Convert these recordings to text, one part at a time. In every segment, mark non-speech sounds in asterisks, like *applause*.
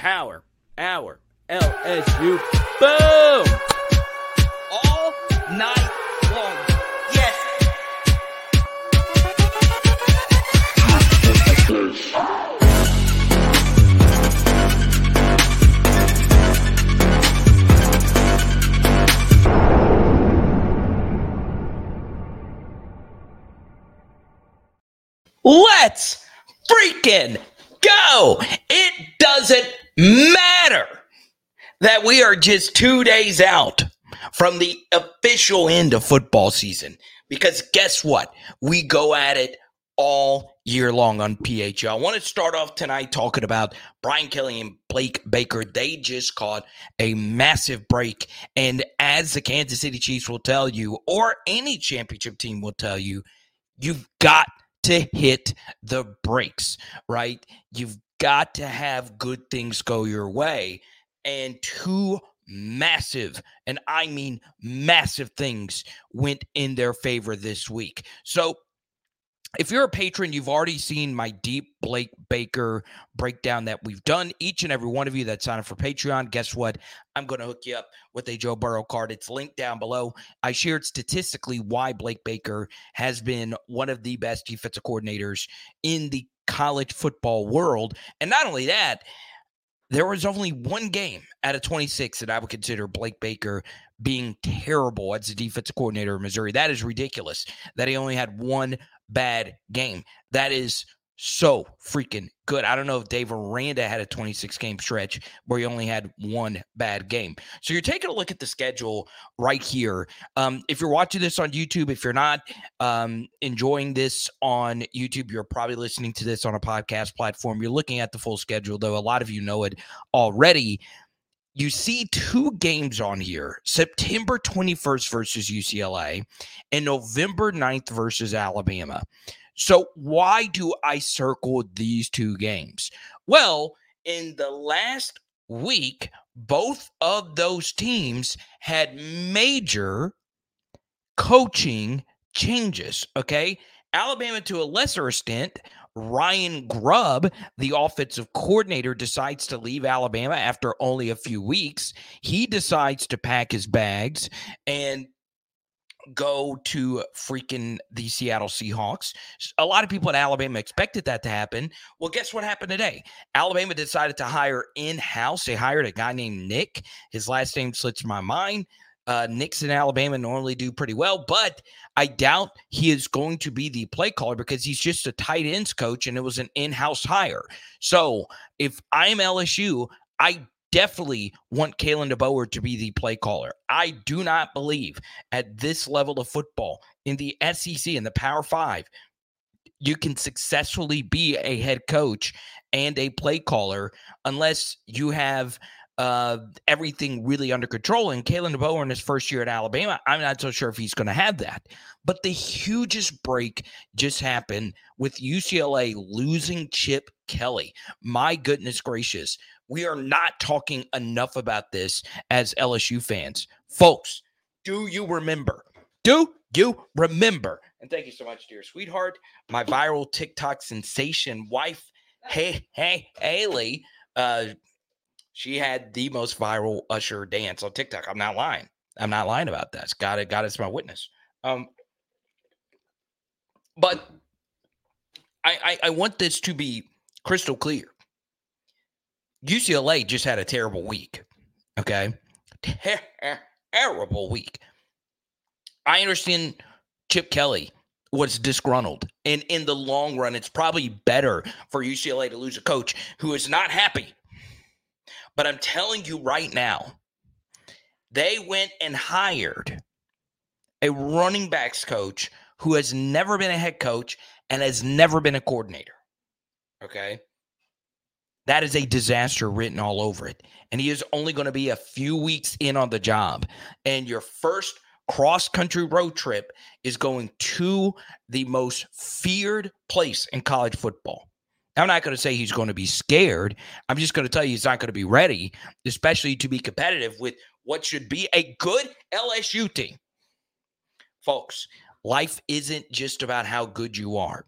Power Hour LSU. Boom! All night long. Yes. Let's freaking go. It doesn't matter that we are just two days out from the official end of football season. Because guess what? We go at it all year long on PHL. I want to start off tonight talking about Brian Kelly and Blake Baker. They just caught a massive break. And as the Kansas City Chiefs will tell you, or any championship team will tell you, you've got to hit the brakes, right? You've got to have good things go your way. And two massive, and I mean massive things went in their favor this week. So if you're a patron, you've already seen my deep Blake Baker breakdown that we've done. Each and every one of you that signed up for Patreon, guess what? I'm going to hook you up with a Joe Burrow card. It's linked down below. I shared statistically why Blake Baker has been one of the best defensive coordinators in the college football world. And not only that, there was only one game out of 26 that I would consider Blake Baker being terrible as a defensive coordinator of Missouri. That is ridiculous that he only had one bad game. That is so freaking good. I don't know if Dave Aranda had a 26 game stretch where he only had one bad game. So you're taking a look at the schedule right here. Um, if you're watching this on YouTube, if you're not um, enjoying this on YouTube, you're probably listening to this on a podcast platform. You're looking at the full schedule, though a lot of you know it already. You see two games on here September 21st versus UCLA and November 9th versus Alabama. So, why do I circle these two games? Well, in the last week, both of those teams had major coaching changes. Okay. Alabama, to a lesser extent, Ryan Grubb, the offensive coordinator, decides to leave Alabama after only a few weeks. He decides to pack his bags and go to freaking the Seattle Seahawks. A lot of people in Alabama expected that to happen. Well, guess what happened today? Alabama decided to hire in house. They hired a guy named Nick. His last name slips my mind. Uh, Nicks in Alabama normally do pretty well, but I doubt he is going to be the play caller because he's just a tight ends coach and it was an in house hire. So if I'm LSU, I definitely want Kalen DeBoer to be the play caller. I do not believe at this level of football in the SEC and the Power Five, you can successfully be a head coach and a play caller unless you have uh, everything really under control. And Kalen DeBoer in his first year at Alabama, I'm not so sure if he's going to have that. But the hugest break just happened with UCLA losing Chip Kelly. My goodness gracious. We are not talking enough about this as LSU fans. Folks, do you remember? Do you remember? And thank you so much, dear sweetheart, my viral TikTok sensation wife, hey, hey, Haley. Uh, she had the most viral Usher dance on TikTok. I'm not lying. I'm not lying about that. Got it. God is my witness. Um, but I, I, I want this to be crystal clear. UCLA just had a terrible week. Okay, Ter- terrible week. I understand Chip Kelly was disgruntled, and in the long run, it's probably better for UCLA to lose a coach who is not happy but I'm telling you right now, they went and hired a running backs coach who has never been a head coach and has never been a coordinator. Okay. That is a disaster written all over it. And he is only going to be a few weeks in on the job. And your first cross country road trip is going to the most feared place in college football. I'm not going to say he's going to be scared. I'm just going to tell you he's not going to be ready, especially to be competitive with what should be a good LSU team. Folks, life isn't just about how good you are.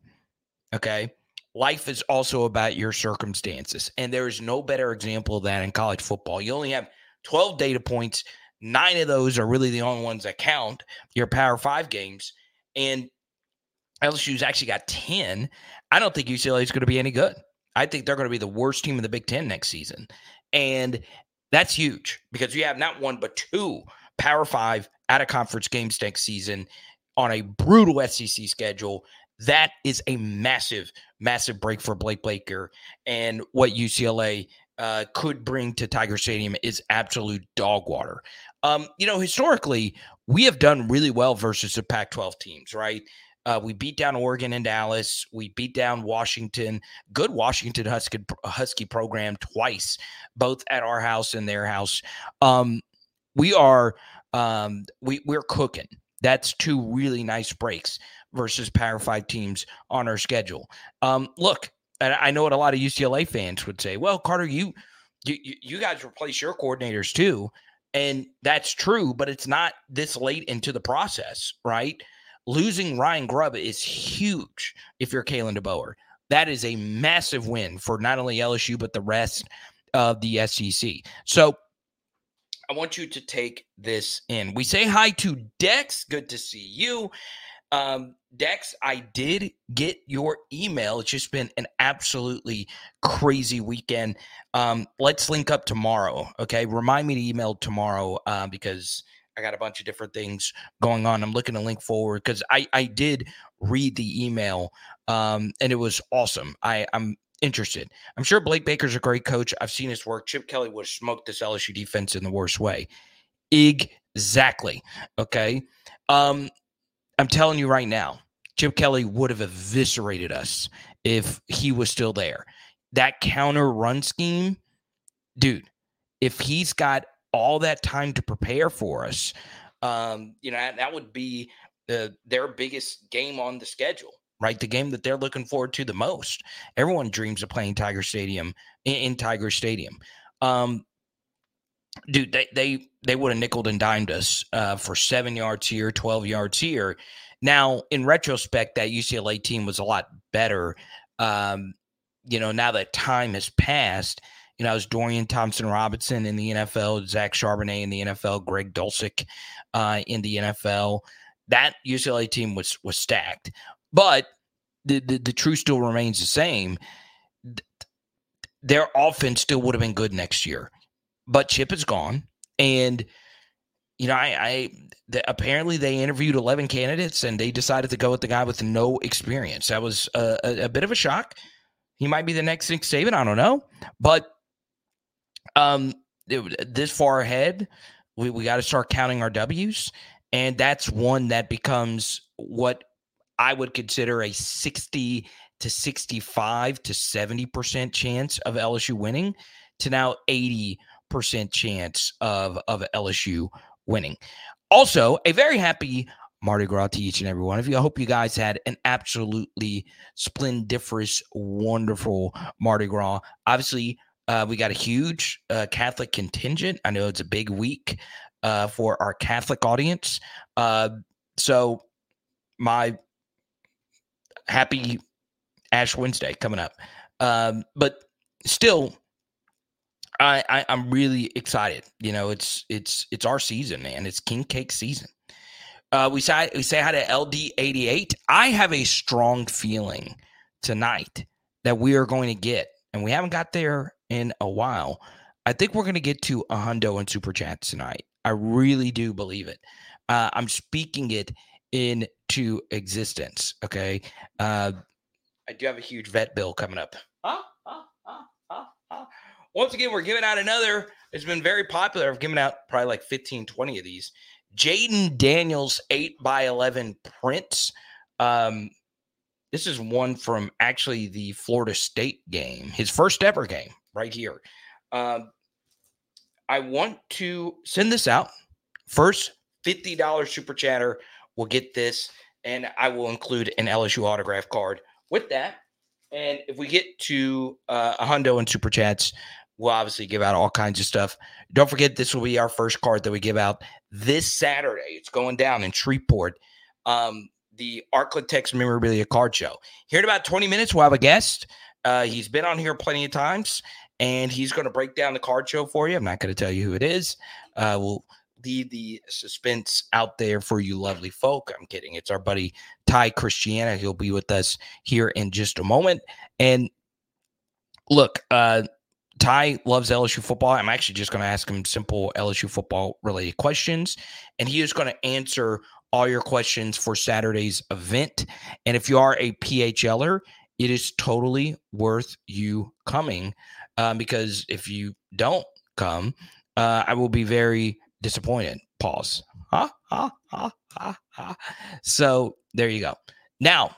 Okay. life is also about your circumstances. And there is no better example of that in college football. You only have 12 data points, nine of those are really the only ones that count, your Power Five games. And LSU's actually got 10. I don't think UCLA is going to be any good. I think they're going to be the worst team in the Big Ten next season. And that's huge because you have not one, but two Power Five out of conference games next season on a brutal SEC schedule. That is a massive, massive break for Blake Baker. And what UCLA uh, could bring to Tiger Stadium is absolute dog water. Um, you know, historically, we have done really well versus the Pac 12 teams, right? Uh, we beat down Oregon and Dallas. We beat down Washington. Good Washington Husky, Husky program twice, both at our house and their house. Um, we are um, we we're cooking. That's two really nice breaks versus Power Five teams on our schedule. Um, look, I know what a lot of UCLA fans would say. Well, Carter, you you you guys replace your coordinators too, and that's true, but it's not this late into the process, right? Losing Ryan Grubb is huge if you're Kalen DeBoer. That is a massive win for not only LSU, but the rest of the SEC. So I want you to take this in. We say hi to Dex. Good to see you. Um, Dex, I did get your email. It's just been an absolutely crazy weekend. Um, let's link up tomorrow. Okay. Remind me to email tomorrow uh, because I got a bunch of different things going on. I'm looking to link forward because I, I did read the email um, and it was awesome. I, I'm interested. I'm sure Blake Baker's a great coach. I've seen his work. Chip Kelly would have smoked this LSU defense in the worst way. Exactly. Okay. Um, I'm telling you right now, Chip Kelly would have eviscerated us if he was still there. That counter run scheme, dude, if he's got all that time to prepare for us. Um, you know, that, would be the, their biggest game on the schedule, right? The game that they're looking forward to the most. Everyone dreams of playing Tiger Stadium in, in Tiger Stadium. Um, dude, they they they would have nickled and dimed us uh, for seven yards here, twelve yards here. Now, in retrospect, that UCLA team was a lot better. Um, you know, now that time has passed, you know, I was Dorian Thompson Robinson in the NFL, Zach Charbonnet in the NFL, Greg Dulcich uh, in the NFL. That UCLA team was was stacked, but the, the, the truth still remains the same. Their offense still would have been good next year, but Chip is gone, and you know, I, I the, apparently they interviewed eleven candidates, and they decided to go with the guy with no experience. That was a, a, a bit of a shock. He might be the next Nick Saban. I don't know, but um, this far ahead, we, we got to start counting our W's. And that's one that becomes what I would consider a 60 to 65 to 70% chance of LSU winning to now 80% chance of, of LSU winning. Also, a very happy Mardi Gras to each and every one of you. I hope you guys had an absolutely splendiferous, wonderful Mardi Gras. Obviously, uh, we got a huge uh, Catholic contingent. I know it's a big week uh, for our Catholic audience. Uh, so, my happy Ash Wednesday coming up. Um, but still, I, I am really excited. You know, it's it's it's our season, man. It's king cake season. Uh, we say we say hi to LD88. I have a strong feeling tonight that we are going to get, and we haven't got there in a while. I think we're going to get to a hundo and super chat tonight. I really do believe it. Uh, I'm speaking it into existence. Okay. Uh, I do have a huge vet bill coming up. Ah, ah, ah, Once again, we're giving out another. It's been very popular. I've given out probably like 15, 20 of these. Jayden Daniels 8 by 11 prints. Um, this is one from actually the Florida State game, his first ever game right here. Um, I want to send this out. First $50 super chatter will get this, and I will include an LSU autograph card with that. And if we get to uh, a hundo and super chats, we'll obviously give out all kinds of stuff. Don't forget, this will be our first card that we give out this Saturday. It's going down in Shreveport. Um, the Arklatex Memorabilia Card Show. Here in about 20 minutes, we'll have a guest. Uh, he's been on here plenty of times, and he's going to break down the card show for you. I'm not going to tell you who it is. Uh, we'll leave the suspense out there for you lovely folk. I'm kidding. It's our buddy Ty Christiana. He'll be with us here in just a moment. And look, uh, Ty loves LSU football. I'm actually just going to ask him simple LSU football related questions, and he is going to answer all your questions for Saturday's event. And if you are a PHLer, it is totally worth you coming um, because if you don't come, uh, I will be very disappointed. Pause. So there you go. Now,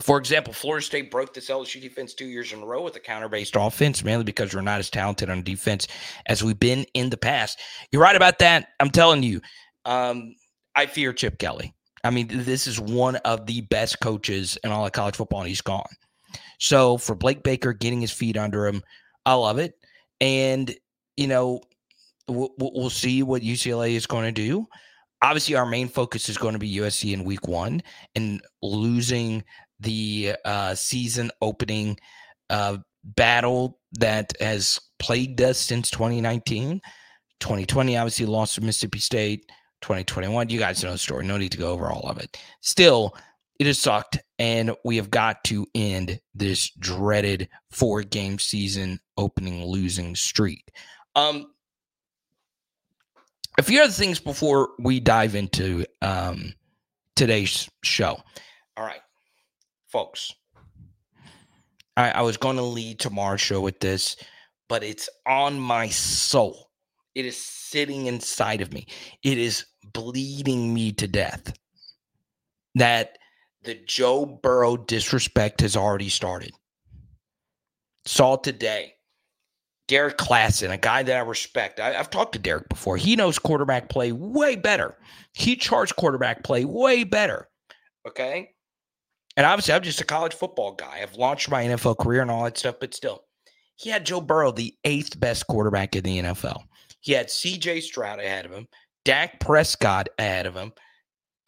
for example, Florida State broke this LSU defense two years in a row with a counter based offense, mainly because we're not as talented on defense as we've been in the past. You're right about that. I'm telling you, um, I fear Chip Kelly. I mean, this is one of the best coaches in all of college football, and he's gone. So for Blake Baker getting his feet under him, I love it. And, you know, we'll, we'll see what UCLA is going to do. Obviously, our main focus is going to be USC in week one and losing the uh, season opening uh, battle that has plagued us since 2019. 2020 obviously lost to Mississippi State. 2021, you guys know the story. No need to go over all of it. Still, it has sucked, and we have got to end this dreaded four game season opening losing streak. Um, a few other things before we dive into um, today's show. All right, folks. I, I was going to lead tomorrow's show with this, but it's on my soul. It is sitting inside of me. It is bleeding me to death that the Joe Burrow disrespect has already started. Saw today. Derrik Klassen, a guy that I respect. I, have talked to Derrik before. He knows quarterback play way better. He charts quarterback play way better. Okay. And obviously, I'm just a college football guy. I've launched my NFL career and all that stuff, but still, he had Joe Burrow, the eighth best quarterback in the NFL. He had CJ Stroud ahead of him, Dak Prescott ahead of him,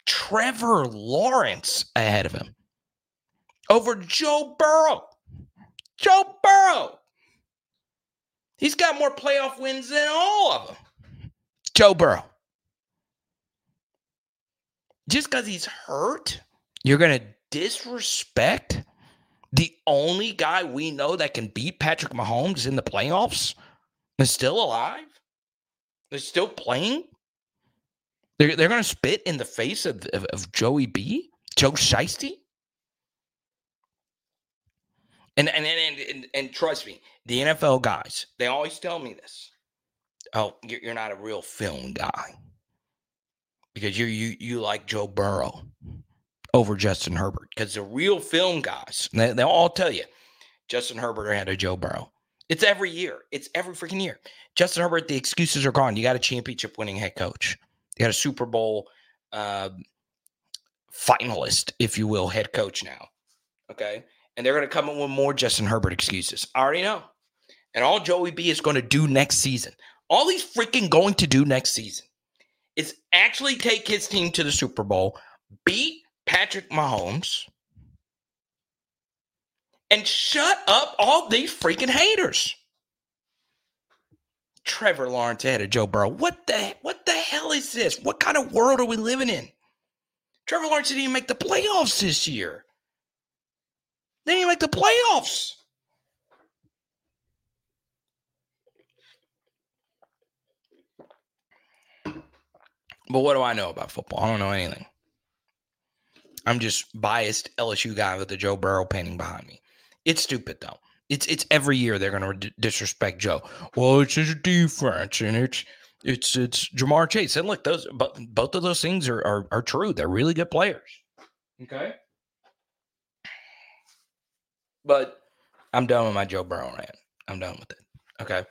Trevor Lawrence ahead of him over Joe Burrow. Joe Burrow. He's got more playoff wins than all of them. Joe Burrow. Just because he's hurt, you're going to disrespect the only guy we know that can beat Patrick Mahomes in the playoffs is still alive? They're still playing? They're, they're going to spit in the face of, of, of Joey B? Joe Shiesty? And, and, and, and, and trust me, the NFL guys, they always tell me this. Oh, you're not a real film guy because you you you like Joe Burrow over Justin Herbert because the real film guys they, they'll all tell you Justin Herbert had a Joe Burrow. It's every year. It's every freaking year. Justin Herbert, the excuses are gone. You got a championship winning head coach. You got a Super Bowl uh, finalist, if you will, head coach now. Okay. And they're going to come in with more Justin Herbert excuses. I already know. And all Joey B is going to do next season, all he's freaking going to do next season is actually take his team to the Super Bowl, beat Patrick Mahomes, and shut up all these freaking haters. Trevor Lawrence ahead of Joe Burrow. What the what the hell is this? What kind of world are we living in? Trevor Lawrence didn't even make the playoffs this year. They didn't make the playoffs. But what do I know about football? I don't know anything. I'm just biased LSU guy with the Joe Burrow painting behind me. It's stupid though. It's it's every year they're going to disrespect Joe. Well, it's his defense, and it's it's it's Ja'Marr Chase. And look, those but both of those things are, are are true. They're really good players. Okay. But I'm done with my Joe Burrow rant. I'm done with it. Okay.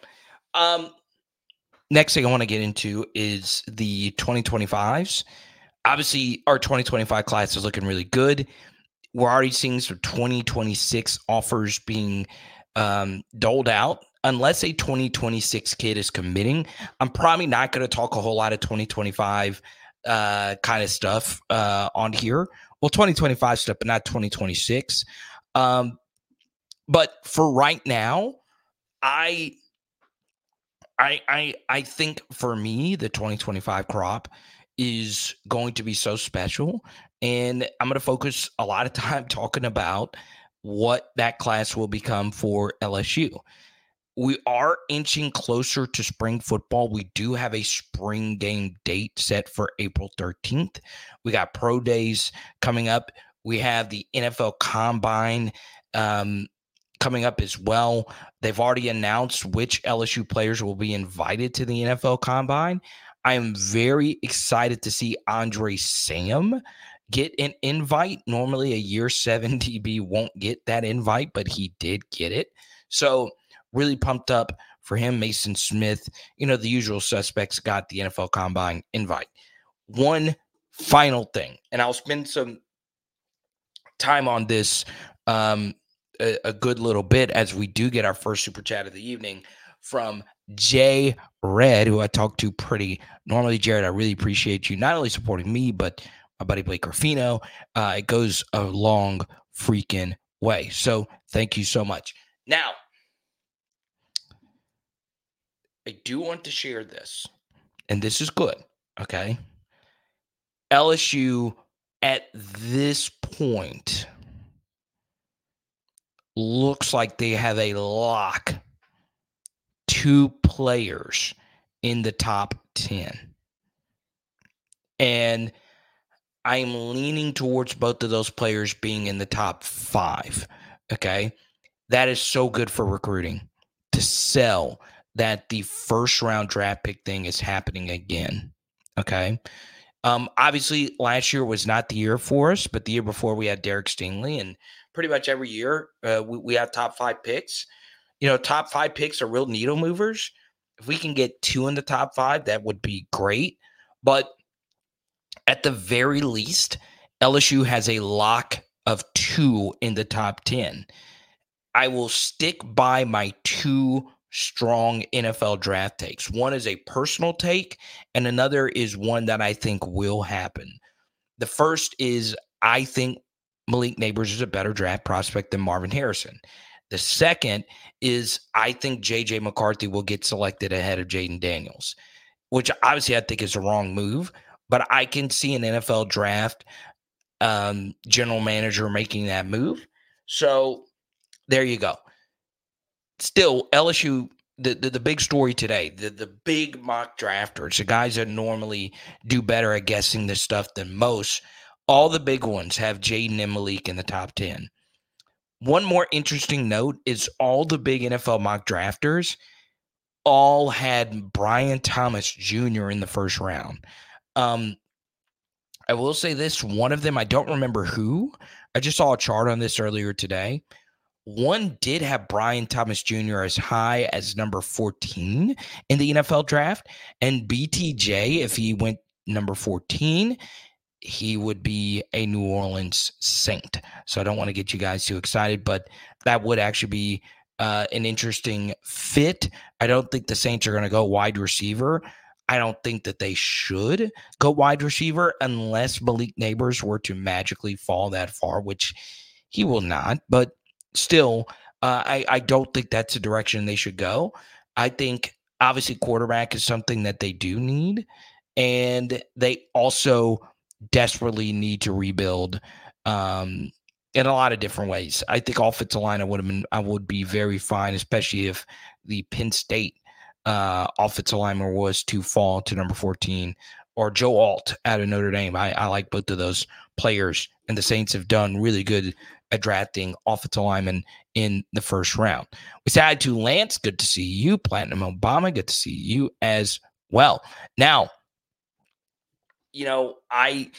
Um. Next thing I want to get into is the 2025s. Obviously, our 2025 class is looking really good we're already seeing some 2026 offers being um, doled out. Unless a 2026 kid is committing, I'm probably not going to talk a whole lot of 2025 uh, kind of stuff uh, on here. Well, 2025 stuff, but not 2026. Um, but for right now, I I I I think for me the 2025 crop is going to be so special and I'm going to focus a lot of time *laughs* talking about what that class will become for LSU. We are inching closer to spring football. We do have a spring game date set for April 13th. We got pro days coming up. We have the NFL combine um, coming up as well. They've already announced which LSU players will be invited to the NFL combine. I am very excited to see Andre Sam get an invite. Normally, a year seven *laughs* DB won't get that invite, but he did get it. So, really pumped up for him. Maason Smith, you know, the usual suspects got the NFL Combine invite. One final thing, and I'll spend some time on this um, a, a good little bit as we do get our first super chat of the evening from Jay Red, who I talk to pretty normally. Jared, I really appreciate you not only supporting me, but my buddy Blake Ruffino. Uh, it goes a long freaking way. So thank you so much. Now, I do want to share this, and this is good. Okay. LSU at this point looks like they have a lock two players in the top 10. And I'm leaning towards both of those players being in the top five. Okay. That is so good for recruiting to sell that the first round draft pick thing is happening again. Okay. Um, obviously, last year was not the year for us, but the year before we had Derek Stingley, and pretty much every year uh, we, we have top five picks. You know, top five picks are real needle movers. If we can get two in the top five, that would be great. But at the very least, LSU has a lock of two in the top 10. I will stick by my two strong NFL draft takes. One is a personal take, and another is one that I think will happen. The first is I think Malik Nabers is a better draft prospect than Marvin Harrison. The second is I think JJ McCarthy will get selected ahead of Jayden Daniels, which obviously I think is a wrong move but I can see an NFL draft um, general manager making that move. So there you go. Still, LSU, the, the, the big story today, the, the big mock drafters, the guys that normally do better at guessing this stuff than most, all the big ones have Jayden and Malik in the top 10. One more interesting note is all the big NFL mock drafters all had Brian Thomas Jr. in the first round. Um, I will say this one of them, I don't remember who. I just saw a chart on this earlier today. One did have Brian Thomas Jr. as high as number 14 in the NFL draft. And BTJ, if he went number 14, he would be a New Orleans Saint. So I don't want to get you guys too excited, but that would actually be uh, an interesting fit. I don't think the Saints are going to go wide receiver. I don't think that they should go wide receiver unless Malik Nabers were to magically fall that far, which he will not. But still, uh, I, I don't think that's the direction they should go. I think obviously quarterback is something that they do need, and they also desperately need to rebuild um, in a lot of different ways. I think offensive line I would have been I would be very fine, especially if the Penn State uh, offensive lineman was to fall to number 14, or Joe Alt out of Notre Dame. I, I like both of those players, and the Saints have done really good at drafting offensive linemen in the first round. We say to Lance. Good to see you. Platinum Obama. Good to see you as well. Now, you know, I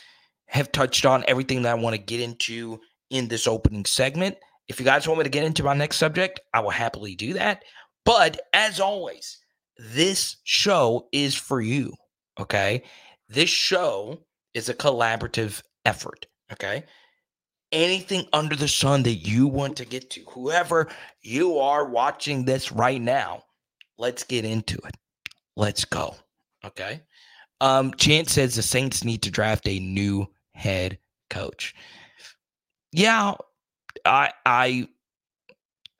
have touched on everything that I want to get into in this opening segment. If you guys want me to get into my next subject, I will happily do that. But as always, this show is for you. Okay. This show is a collaborative effort. Okay. Anything under the sun that you want to get to, whoever you are watching this right now, let's get into it. Let's go. Okay. Um, Chance says the Saints need to draft a new head coach. Yeah, I I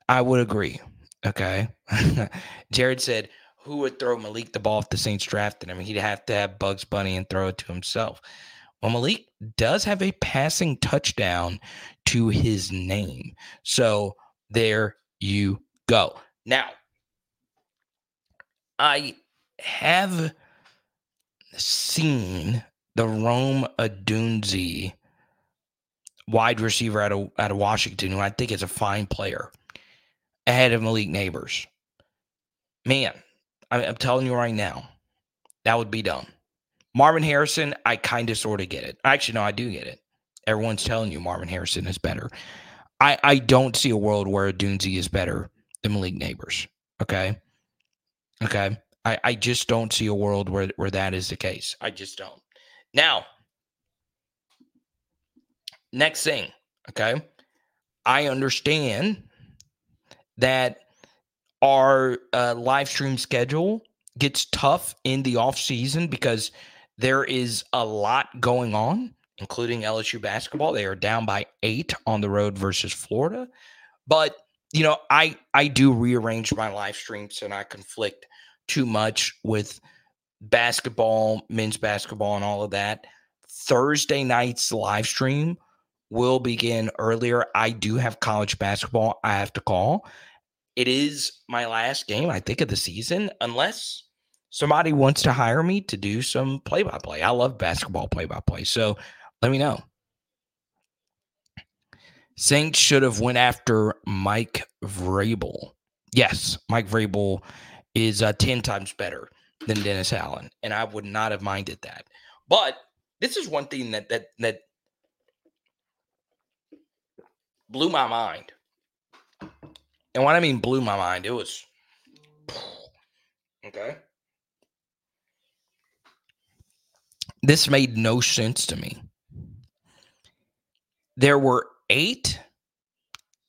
I would agree. Okay. *laughs* Jared said, who would throw Malik the ball if the Saints drafted him? He'd have to have Bugs Bunny and throw it to himself. Well, Malik does have a passing touchdown to his name. So there you go. Now, I have seen the Rome Odunze wide receiver out of out of Washington, who I think is a fine player, ahead of Malik Nabers. Man, I, I'm telling you right now, that would be dumb. Marvin Harrison, I kind of sort of get it. Actually, no, I do get it. Everyone's telling you Marvin Harrison is better. I, I don't see a world where Dunzi is better than Malik Nabers. Okay. Okay. I, I just don't see a world where, where that is the case. I just don't. Now, next thing, okay. I understand that our uh, live stream schedule gets tough in the off season because there is a lot going on, including LSU basketball. They are down by eight on the road versus Florida, but you know, I I do rearrange my live streams and I conflict too much with basketball, men's basketball, and all of that. Thursday night's live stream will begin earlier. I do have college basketball I have to call. It is my last game, I think, of the season, unless somebody wants to hire me to do some play by play. I love basketball play by play. So let me know. Saints should have went after Mike Vrabel. Yes, Mike Vrabel is uh, 10 times better than Dennis Allen, and I would not have minded that. But this is one thing that that that blew my mind. And what I mean blew my mind, it was okay. This made no sense to me. There were eight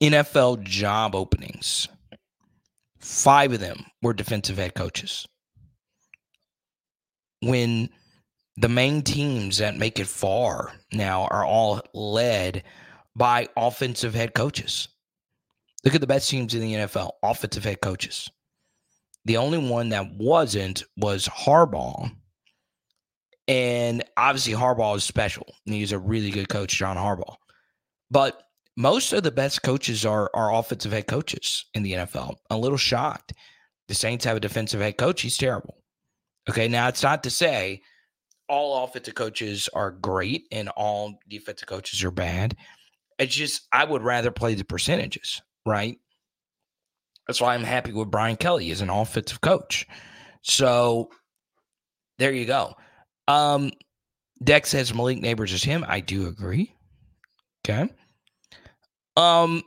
NFL job openings. Five of them were defensive head coaches. When the main teams that make it far now are all led by offensive head coaches. Look at the best teams in the NFL, offensive head coaches. The only one that wasn't was Harbaugh. And obviously, Harbaugh is special. He's a really good coach, John Harbaugh. But most of the best coaches are, are offensive head coaches in the NFL. A little shocked. The Saints have a defensive head coach. He's terrible. Okay. Now, it's not to say all offensive coaches are great and all defensive coaches are bad. It's just, I would rather play the percentages, right? That's why I'm happy with Brian Kelly as an offensive coach. So there you go. Um, Dex says Malik Nabers is him. I do agree. Okay. Um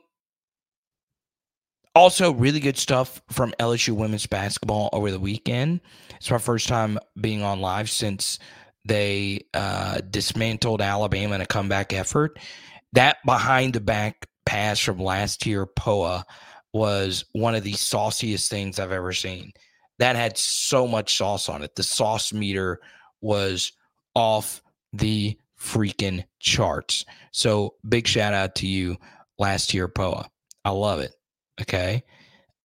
also really good stuff from LSU women's basketball over the weekend. It's my first time being on live since they uh, dismantled Alabama in a comeback effort. That behind the back pass from Last-Tear, Poa, was one of the sauciest things I've ever seen. That had so much sauce on it. The sauce meter was off the freaking charts. So big shout out to you Last-Tear, Poa. I love it. Okay.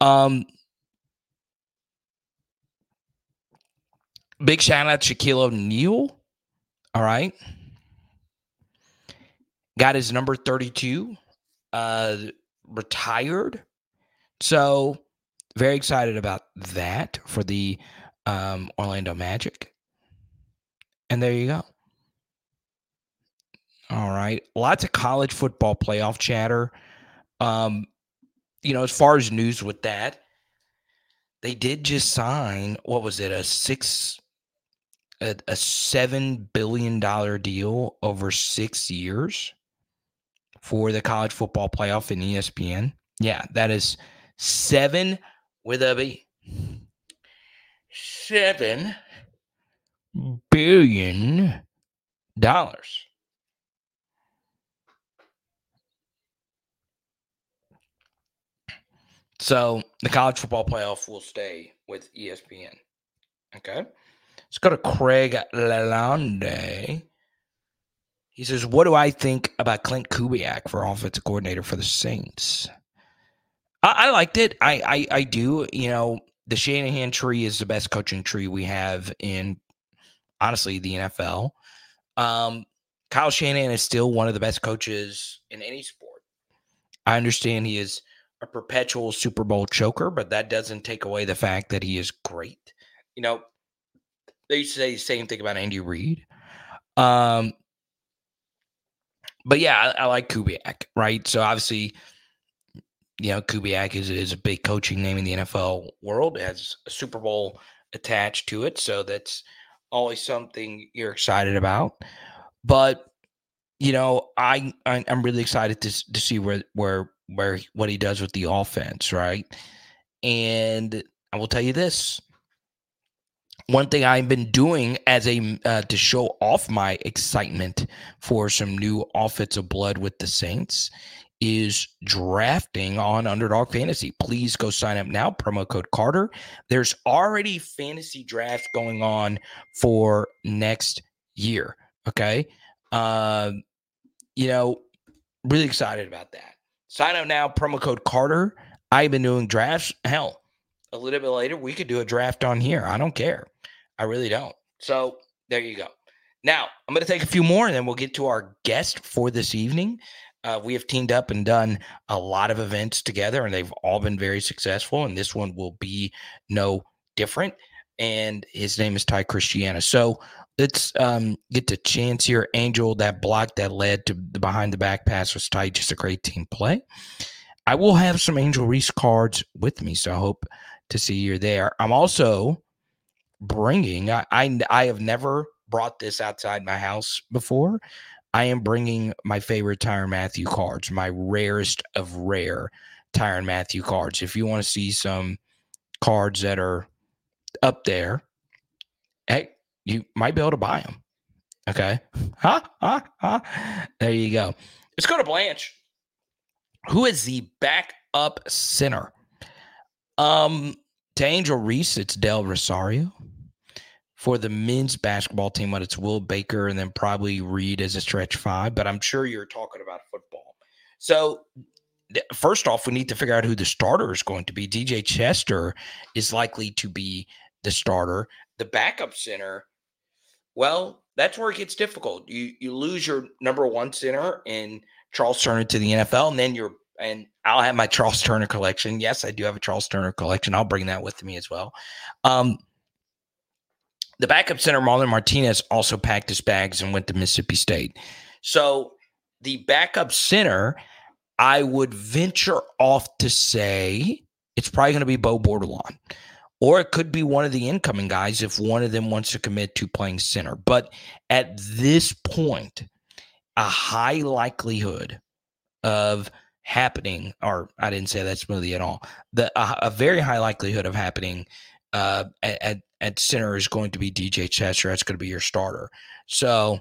Um big shout out to Shaquille O'Neal. All right. Got his number 32 uh retired. So very excited about that for the um Orlando Magic. And there you go. All right. Lots of college football playoff chatter. Um, you know, as far as news with that, they did just sign what was it, a six a, a seven billion dollar deal over six years for the college football playoff in ESPN. Yeah, that is seven with a B. Seven billion dollars. So the college football playoff will stay with ESPN. Okay. Let's go to Craig Lalonde. He says, What do I think about Klint Kubiak for offensive coordinator for the Saints? I, I liked it. I, I, I do. You know, the Shanahan tree is the best coaching tree we have in honestly the NFL. Um, Kyle Shanahan is still one of the best coaches in any sport. I understand he is a perpetual Super Bowl choker, but that doesn't take away the fact that he is great. You know, they used to say the same thing about Andy Reid. Um, but yeah, I, I like Kubiak, right? So obviously, you know, Kubiak is, is a big coaching name in the NFL world. It has a Super Bowl attached to it. So that's always something you're excited about. But, you know, I, I am really excited to, to see where where where what he does with the offense, right? And I will tell you this. One thing I've been doing as a uh, to show off my excitement for some new offensive blood with the Saints is drafting on Underdog Fantasy. Please go sign up now. Promo code Carter. There's already fantasy drafts going on for next year. Okay. Uh, you know, really excited about that. Sign up now. Promo code Carter. I've been doing drafts. Hell, a little bit later, we could do a draft on here. I don't care. I really don't. So there you go. Now, I'm going to take a few more and then we'll get to our guest for this evening. Uh, we have teamed up and done a lot of events together, and they've all been very successful. And this one will be no different. And his name is Ty Christiana. So let's um, get to chance here. Angel, that block that led to the behind the back pass was tight. Just a great team play. I will have some Angel Reese cards with me, so I hope to see you're there. I'm also bringing. I, I I have never brought this outside my house before. I am bringing my favorite Tyrann Mathieu cards, my rarest of rare Tyrann Mathieu cards. If you want to see some cards that are up there, hey, you might be able to buy them. Okay. Ha, ha, ha. There you go. Let's go to Blanche. Who is the backup center? Um, to Angel Reese, it's Del Rosario for the men's basketball team, but it's Will Baker and then probably Reed as a stretch five. But I'm sure you're talking about football. So, first off, we need to figure out who the starter is going to be. DJ Chester is likely to be the starter. The backup center, well, that's where it gets difficult. You you lose your number one center in Charles Turner to the NFL, and then you're and I'll have my Charles Turner collection. Yes, I do have a Charles Turner collection. I'll bring that with me as well. Um, the backup center, Marlon Martinez, also packed his bags and went to Mississippi State. So the backup center, I would venture off to say it's probably going to be Bo Bordelon. Or it could be one of the incoming guys if one of them wants to commit to playing center. But at this point, a high likelihood of happening, or I didn't say that smoothly at all, the a, a very high likelihood of happening uh, at, at center is going to be DJ Chester. That's going to be your starter. So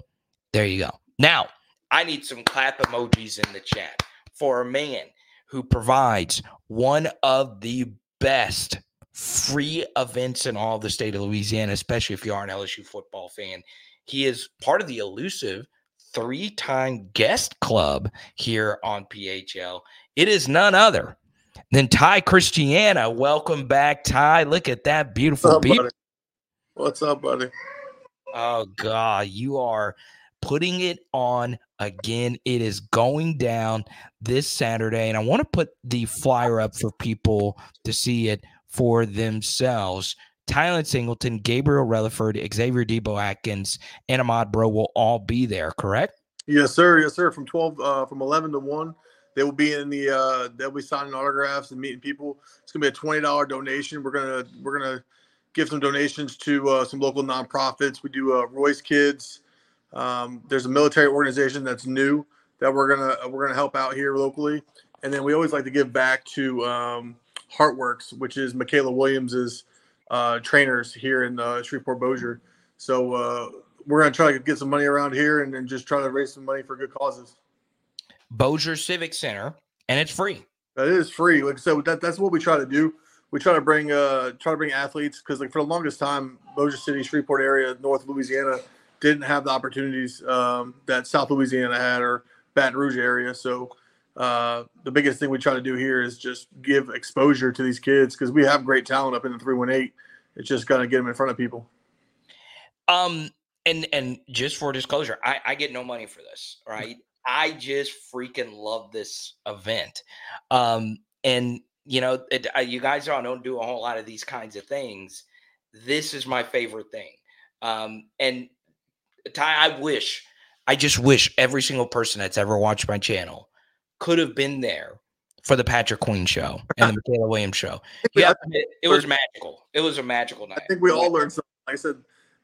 there you go. Now, I need some clap emojis in the chat for a man who provides one of the best free events in all the state of Louisiana, especially if you are an LSU football fan. He is part of the elusive three time guest club here on PHL. It is none other than Ty Christiana. Welcome back, Ty. Look at that beautiful. What's up, buddy? Oh God, you are putting it on again. It is going down this Saturday, and I want to put the flyer up for people to see it for themselves. Tylen Singleton, Gabriel Relaford, Xavier Debo Atkins, and Ahmad Bro will all be there, correct? Yes, sir. Yes, sir. From twelve, uh, from eleven to one, they will be in the. Uh, they'll be signing autographs and meeting people. It's gonna be a twenty dollar donation. We're gonna we're gonna give some donations to uh, some local nonprofits. We do uh, Royce Kids. Um, there's a military organization that's new that we're gonna we're gonna help out here locally, and then we always like to give back to um, Heartworks, which is Michaela Williams's uh, trainers here in uh, Shreveport Bossier. So uh, we're gonna try to get some money around here and then just try to raise some money for good causes. Bossier Civic Center, and it's free. That is free. Like I said, that, that's what we try to do we try to bring uh try to bring athletes because like for the longest time, Bossier City, Shreveport area, North Louisiana didn't have the opportunities um, that South Louisiana had or Baton Rouge area. So uh, the biggest thing we try to do here is just give exposure to these kids because we have great talent up in the 318. It's just got to get them in front of people. Um, and and just for disclosure, I, I get no money for this, right? I just freaking love this event. Um, and you know, it, uh, you guys all don't do a whole lot of these kinds of things. This is my favorite thing. Um, and Ty, I wish, I just wish every single person that's ever watched my channel could have been there for the Patrick Queen show *laughs* and the Mikaylah Williams show. Yeah, it, it, was magical. It was a magical night. I think we all learned something. Like I said,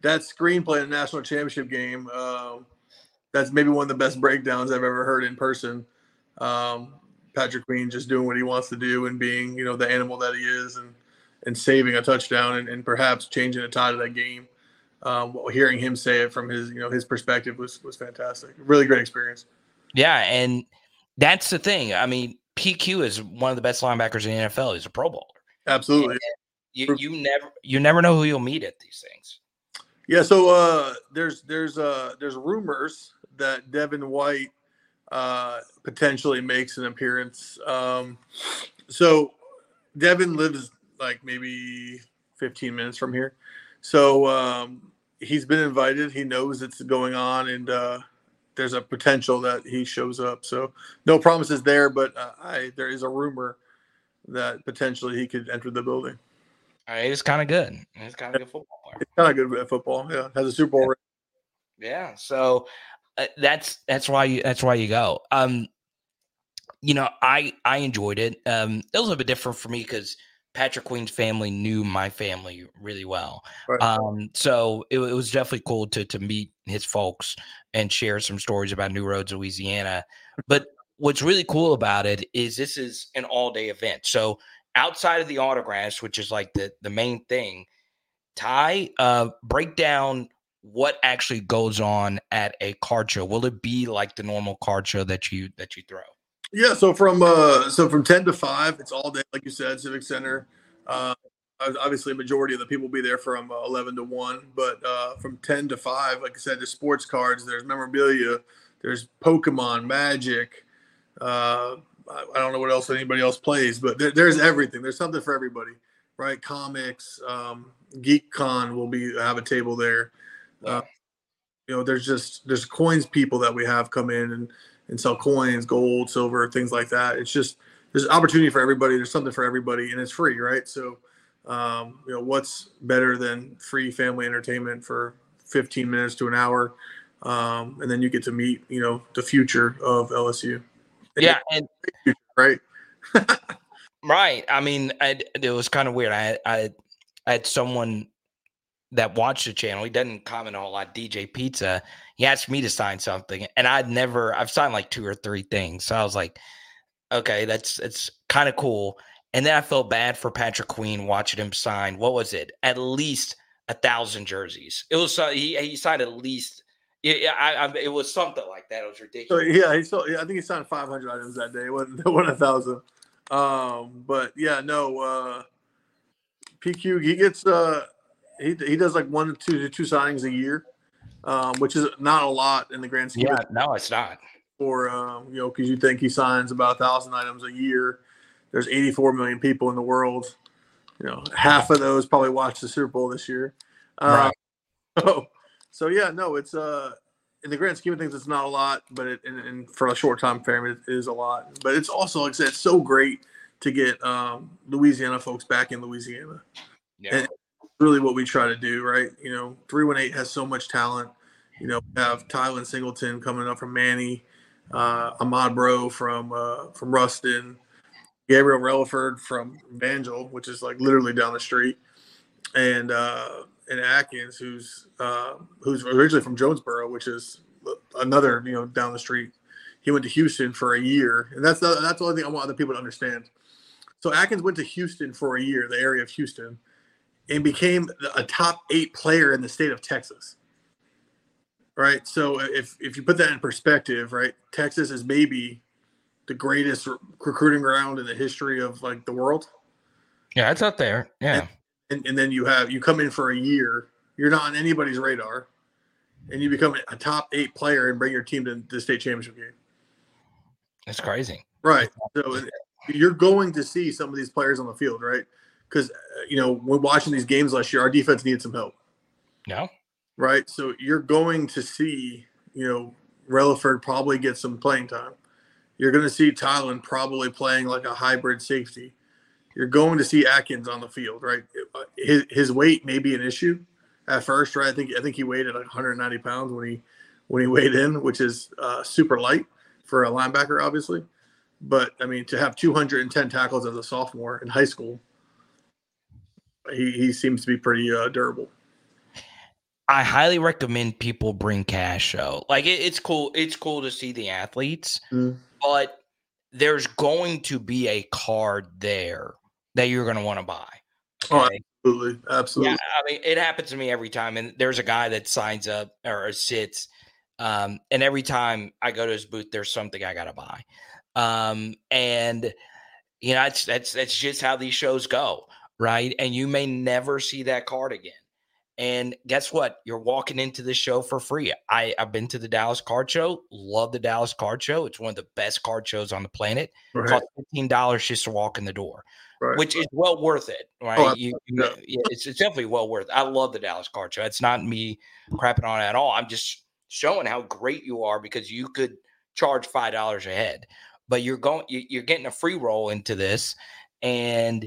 that screenplay in the national championship game, uh, that's maybe one of the best breakdowns I've ever heard in person. Um, Patrick Queen just doing what he wants to do and being, you know, the animal that he is and and saving a touchdown and, and perhaps changing the tide of that game. Um, hearing him say it from his, you know, his perspective was was fantastic. Really great experience. Yeah, and that's the thing. I mean, PQ is one of the best linebackers in the NFL. He's a Pro Bowler. Absolutely. you, you never you never know who you'll meet at these things. Yeah, so uh, there's there's uh, there's rumors that Devin White uh, potentially makes an appearance. Um, so Devin lives like maybe 15 minutes from here, so um, he's been invited. He knows it's going on, and uh, there's a potential that he shows up. So no promises there, but uh, I there is a rumor that potentially he could enter the building. All right, he's kind of good. He's kind of good football player. He's kind of good at football. Yeah, has a Super Bowl. Ring. Yeah, so uh, that's that's why you that's why you go. Um, you know, I I enjoyed it. Um, it was a bit different for me because Patrick Queen's family knew my family really well. Right. Um, so it, it, was definitely cool to to meet his folks and share some stories about New Roads, Louisiana. But what's really cool about it is this is an all day event. So outside of the autographs, which is like the the main thing, Ty, uh, break down what actually goes on at a card show. Will it be like the normal card show that you that you throw? Yeah, so from uh so from 10 to 5, it's all day like you said, Civic Center. Uh obviously a majority of the people will be there from uh, 11 to 1, but uh from 10 to 5, like I said, there's sports cards, there's memorabilia, there's Pokemon, Magic, uh I, I don't know what else anybody else plays, but there, there's everything. There's something for everybody, right? Comics, um GeekCon will be have a table there. Uh, you know, there's just there's coins people that we have come in and and sell coins, gold, silver, things like that. It's just there's opportunity for everybody. There's something for everybody, and it's free, right? So, um, you know, what's better than free family entertainment for 15 minutes to an hour, um, and then you get to meet, you know, the future of LSU. And yeah, and right, *laughs* right. I mean, I, it was kind of weird. I, I I had someone that watched the channel. He doesn't comment a whole lot. DJ Pizza. He asked me to sign something, and I'd never. I've signed like two or three things, so I was like, okay, that's it's kind of cool. And then I felt bad for Patrick Queen watching him sign. What was it? At least a thousand jerseys. It was uh, he he signed at least. Yeah, I, I, it was something like that. It was ridiculous. Yeah, he saw. Yeah, I think he signed 500 items that day. It wasn't, it wasn't a thousand. Um, but yeah, no. Uh, PQ he gets uh he, he does like one to two two signings a year, um, which is not a lot in the grand scheme. Yeah, no, it's not. For um, you know, because you think he signs about a thousand items a year. There's 84 million people in the world. You know, half of those probably watched the Super Bowl this year. Uh, right. *laughs* So, so yeah, no, it's uh in the grand scheme of things, it's not a lot, but it, and, and for a short time frame, it is a lot. But it's also, like I said, it's so great to get um, Louisiana folks back in Louisiana. Yeah. And really what we try to do, right? You know, 318 has so much talent. You know, we have Tylen Singleton coming up from Many, uh, Ahmad Breaux from uh, from Ruston, Gabriel Reliford from Evangel, which is like literally down the street, and uh, and Atkins, who's uh, who's originally from Jonesboro, which is another you know down the street. He went to Houston for a year, and that's the that's the only thing I want other people to understand. So Atkins went to Houston for a year, the area of Houston, and became a top eight player in the state of Texas. Right. So uh, if if you put that in perspective, right, Texas is maybe the greatest recruiting ground in the history of like the world. Yeah, it's up there. Yeah. And, and then you have you come in for a year, you're not on anybody's radar, and you become a top eight player and bring your team to the state championship game. That's crazy. Right. So you're going to see some of these players on the field, right? Because uh, you know when watching these games last year, our defense needed some help. No. Right. So you're going to see, you know, Reliford probably get some playing time. You're going to see Tylen probably playing like a hybrid safety. You're going to see Atkins on the field, right? His, his weight may be an issue at first, right? I think I think he weighed at like 190 pounds when he when he weighed in, which is uh, super light for a linebacker, obviously. But I mean, to have 210 tackles as a sophomore in high school, he, he seems to be pretty uh, durable. I highly recommend people bring cash though. Like it, it's cool. It's cool to see the athletes, mm. but there's going to be a card there that you're going to want to buy. Oh, okay? Oh, absolutely, absolutely. Yeah, I mean, it happens to me every time. And there's a guy that signs up or sits, um, and every time I go to his booth, there's something I got to buy. Um, and you know, that's that's that's just how these shows go, right? And you may never see that card again. And guess what? You're walking into the show for free. I, I've been to the Dallas Card Show. Love the Dallas Card Show. It's one of the best card shows on the planet. Right. Cost fifteen dollars just to walk in the door, right. which is well worth it. Oh, right? Oh, you, you, yeah, it's, it's definitely well worth. It. I love the Dallas Card Show. It's not me crapping on it at all. I'm just showing how great you are because you could charge five dollars a head, but you're going. You, you're getting a free roll into this, and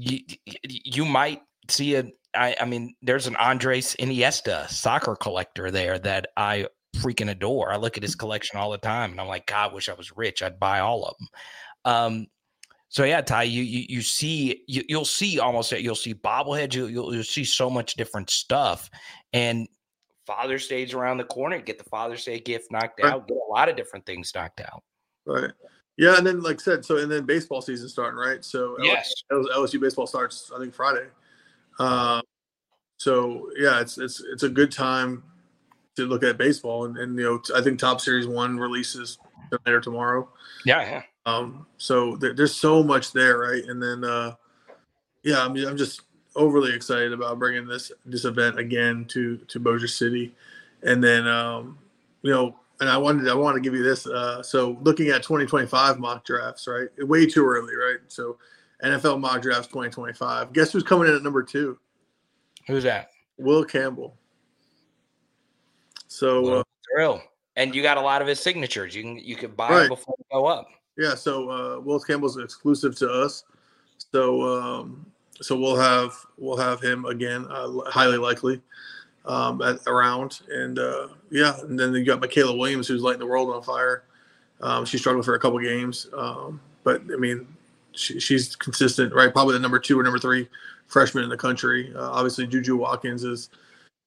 you you might see a I, I mean, there's an Andres Iniesta soccer collector there that I freaking adore. I look at his collection all the time, and I'm like, God, I wish I was rich. I'd buy all of them. Um, so yeah, Ty, you you, you see you, will see almost you'll see bobbleheads. You, you'll you'll see so much different stuff, and Father's Day's around the corner. Get the Father's Day gift knocked right. out. Get a lot of different things knocked out. Right. Yeah, and then like I said, so and then baseball season starting right. So yes, LSU, LSU baseball starts I think Friday. Um, so yeah, it's it's it's a good time to look at baseball, and, and you know I think Topps Series One releases tonight or tomorrow. Yeah, yeah. Um, so there, there's so much there, right? And then uh, yeah, I'm I'm just overly excited about bringing this this event again to to Bossier City, and then um, you know, and I wanted I want to give you this. Uh, so looking at 2025 mock drafts, right? Way too early, right? So NFL mock drafts 2025. Guess who's coming in at number two? Who's that? Will Campbell. So uh, thrill, and you got a lot of his signatures. You can you can buy right. before they go up. Yeah. So uh, Will Campbell's exclusive to us. So um, so we'll have we'll have him again, uh, highly likely, um, at around, and uh, yeah, and then you got Mikaylah Williams who's lighting the world on fire. Um, she struggled for a couple games, um, but I mean, she, she's consistent, right? Probably the number two or number three freshman in the country. Uh, obviously, Juju Watkins is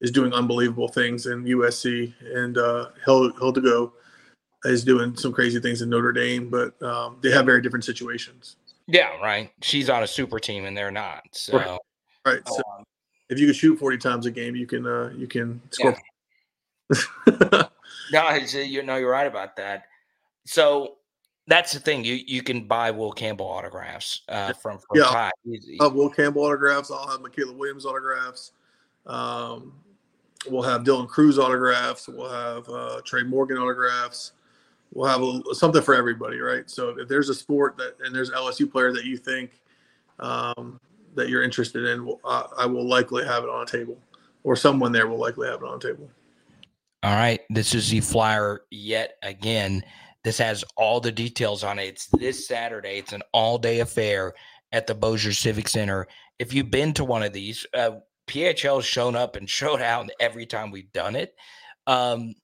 is doing unbelievable things in USC, and uh, Hidalgo is doing some crazy things in Notre Dame. But um, they have very different situations. Yeah, right. She's on a super team, and they're not. So, right. right. So um, if you can shoot forty times a game, you can uh, you can score. Yeah. *laughs* no, you know you're right about that. So that's the thing. You you can buy Will Campbell autographs uh, from, from yeah. Ty. I'll have Will Campbell autographs. I'll have Mikaylah Williams autographs. Um, we'll have Dylan Crews autographs. We'll have uh, Trey Morgan autographs. We'll have a, something for everybody, right? So if there's a sport that and there's LSU player that you think um, that you're interested in, I, I will likely have it on a table, or someone there will likely have it on a table. All right, this is the flyer yet again. This has all the details on it. It's this Saturday. It's an all day affair at the Bossier Civic Center. If you've been to one of these, uh, PHL has shown up and *laughs* showed out every time we've done it. Um,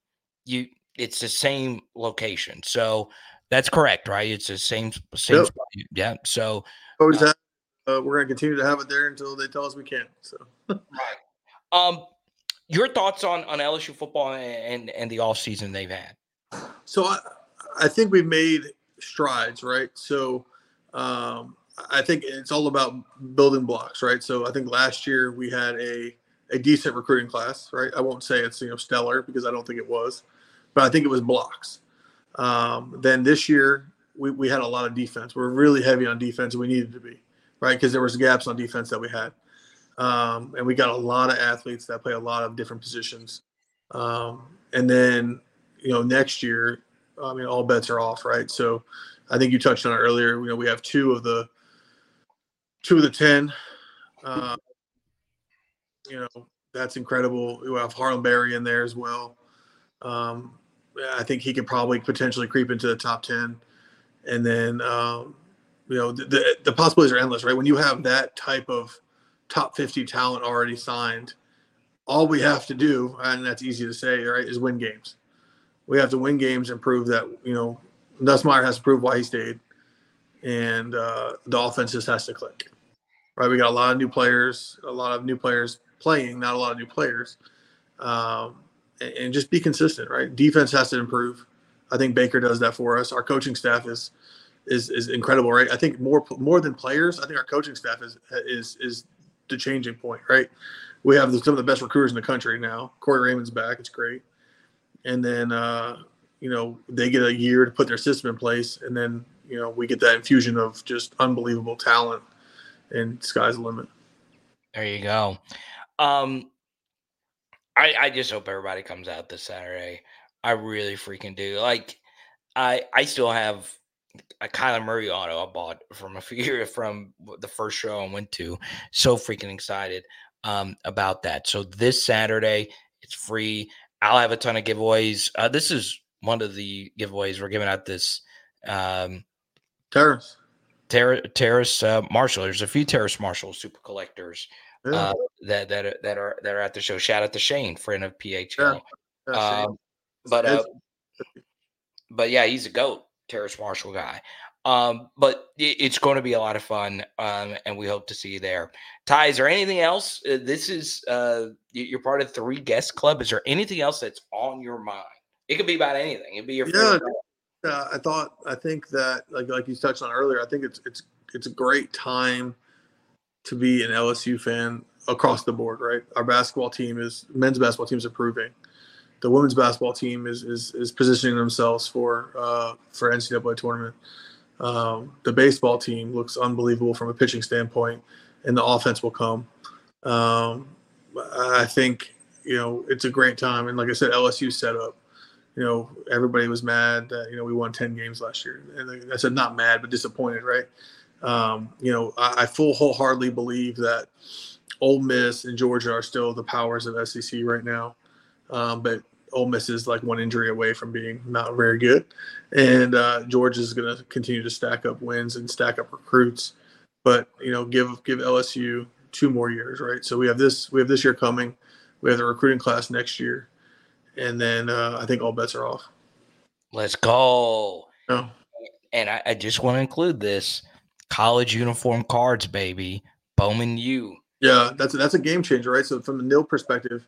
you, it's the same location, so that's correct, right? It's the same same yep. spot. Yeah. So uh, have, uh, we're going to continue to have it there until they tell us we can. So right. Um, your thoughts on on LSU football and and the off season they've had? So I, I think we've made strides, right? So um, I think it's all about building blocks, right? So I think last year we had a a decent recruiting class, right? I won't say it's you know stellar because I don't think it was, but I think it was blocks. Um, then this year we, we had a lot of defense. We're really heavy on defense, we needed to be. Right? Because there was gaps on defense that we had, um, and we got a lot of athletes that play a lot of different positions. Um, and then, you know, next year, I mean, all bets are off, right? So, I think you touched on it earlier. You know, we have two of the two of the ten. Uh, you know, that's incredible. We have Harlem Berry in there as well. Um, I think he could probably potentially creep into the top ten, and then um, you know the, the, the possibilities are endless, right? When you have that type of top fifty talent already signed, all we have to do, and that's easy to say, right, is win games. We have to win games and prove that you know Nussmeier has to prove why he stayed, and uh, the offense just has to click. Right, we got a lot of new players, a lot of new players playing, not a lot of new players. Um, and, and just be consistent, right? Defense has to improve. I think Baker does that for us. Our coaching staff is is is incredible, right? I think more more than players, I think our coaching staff is is is the changing point, right? We have some of the best recruiters in the country now. Corey Raymond's back; it's great. And then uh, you know they get a year to put their system in place, and then you know we get that infusion of just unbelievable talent, and sky's the limit. There you go. Um, I I just hope everybody comes out this Saturday. I really freaking do. Like, I I still have a Kyler Murray auto I bought from a few from the first show I went to. So freaking excited um, about that. So this Saturday, it's free. I'll have a ton of giveaways. Uh, this is one of the giveaways we're giving out this um, Terrace. Ter- Terrace uh, Marshall. There's a few Terrace Marshall super collectors yeah. uh, that that are, that are that are at the show. Shout out to Shane, friend of PHL. Yeah. Um, but uh, but yeah, he's a goat, Terrace Marshall guy. Um, but it, it's going to be a lot of fun, um, and we hope to see you there. Ty, is there anything else? Uh, this is uh, you're part of three guest club. Is there anything else that's on your mind? It could be about anything. It'd be your yeah. Uh, I thought I think that like like you touched on earlier. I think it's it's it's a great time to be an LSU fan across the board, right? Our basketball team is men's basketball team is improving. The women's basketball team is is, is positioning themselves for uh, for NCAA tournament. Um, the baseball team looks unbelievable from a pitching standpoint, and the offense will come. Um, I think you know it's a great time, and like I said, LSU set up. You know, everybody was mad that you know we won ten games last year, and I said not mad but disappointed, right? Um, you know, I, I full wholeheartedly believe that Ole Miss and Georgia are still the powers of SEC right now, um, but Ole Miss is like one injury away from being not very good, and uh, Georgia is going to continue to stack up wins and stack up recruits. But you know, give give LSU two more years, right? So we have this we have this year coming, we have the recruiting class next year, and then uh, I think all bets are off. Let's go. And I, I just want to include this college uniform cards, baby. Bowman U. Yeah, that's a, that's a game changer, right? So from the nil perspective,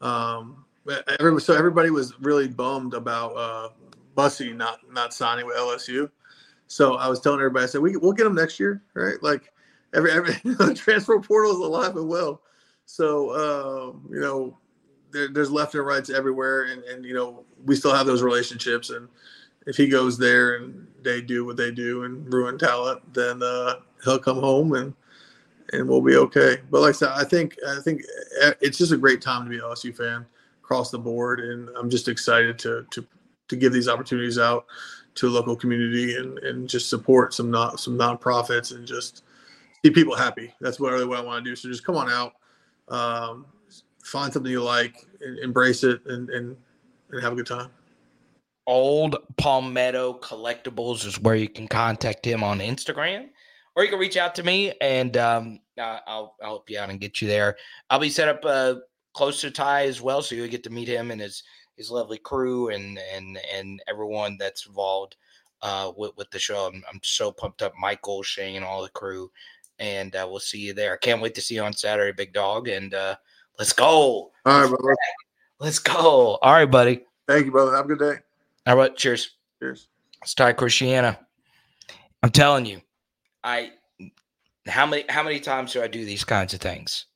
um, so everybody was really bummed about uh, Bussey not not signing with LSU. So I was telling everybody, I said we we'll get him next year, right? Like every every *laughs* transfer portal is alive and well. So uh, you know, there, there's left and rights everywhere, and and you know we still have those relationships. And if he goes there and they do what they do and ruin talent, then uh, he'll come home and and we'll be okay. But like I said, I think I think uh, it's just a great time to be an LSU fan across the board, and I'm just excited to to to give these opportunities out to a local community and and just support some not some nonprofits and just see people happy. That's what really what I want to do. So just come on out, um, find something you like, embrace it, and and and have a good time. Old Palmetto Collectibles is where you can contact him on Instagram or you can reach out to me and um, I'll, I'll help you out and get you there. I'll be set up uh, close to Ty as well, so you'll get to meet him and his his lovely crew and and and everyone that's involved uh, with with the show. I'm, I'm so pumped up, Michael, Shane, all the crew, and uh, we'll see you there. I can't wait to see you on Saturday, big dog, and uh, let's go. All right, brother. Let's go. All right, buddy. Thank you, brother. Have a good day. All right, cheers. Cheers. It's Ty Christiana. I'm telling you, I how many how many times do I do these kinds of things?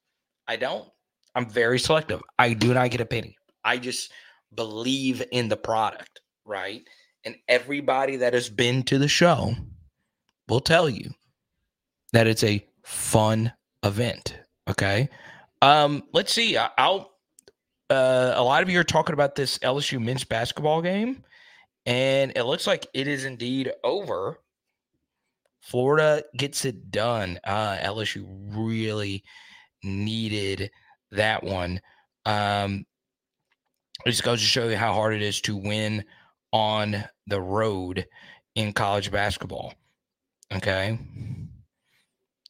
I don't. I'm very selective. I do not get a penny. I just believe in the product, right? And everybody that has been to the show will tell you that it's a fun event. Okay. Um, let's see. I- I'll uh, a lot of you are talking about this LSU men's basketball game, and it looks like it is indeed over. Florida gets it done. Uh, LSU really needed that one. Um, it just goes to show you how hard it is to win on the road in college basketball. Okay.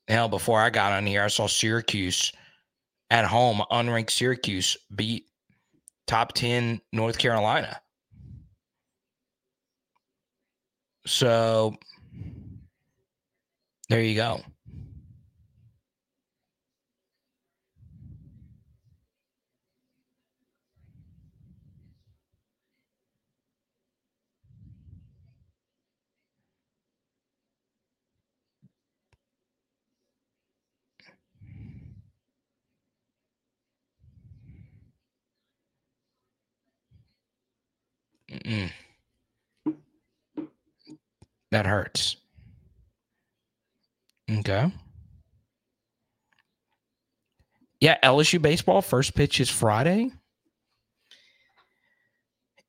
Hell, before I got on here, I saw Syracuse at home, unranked Syracuse beat top 10 North Carolina. So there you go. Mm-mm. That hurts. Okay. Yeah, LSU baseball first pitch is Friday.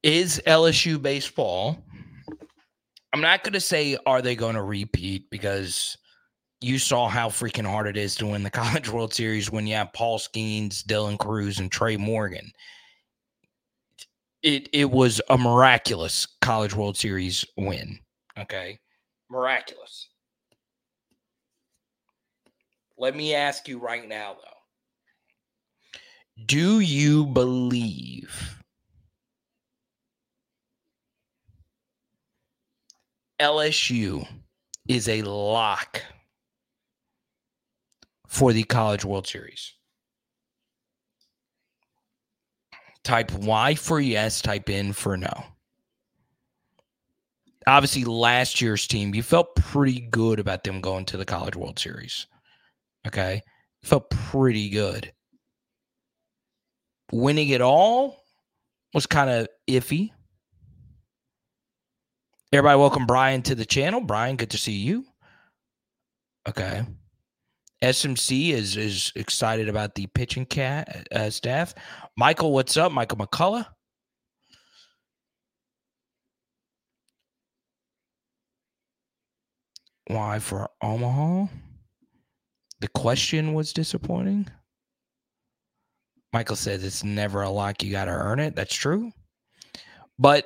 Is LSU baseball? I'm not going to say are they going to repeat because you saw how freaking hard it is to win the *laughs* College World Series when you have Paul Skenes, Dylan Crews, and Trey Morgan it it was a miraculous College World Series win. Okay, miraculous. Let me ask you right now, though. Do you believe LSU is a lock for the College World Series? Type Y for yes, type in for no. Obviously, last year's team, you felt pretty good about them going to the College World Series. Okay. Felt pretty good. Winning it all was kind of iffy. Everybody, welcome Brian to the channel. Brian, good to see you. Okay. SMC is is excited about the pitching cat uh, staff. Michael, what's up, Michael McCullough? Why for Omaha? The question was disappointing. Michael says it's never a lock. You got to earn it. That's true. But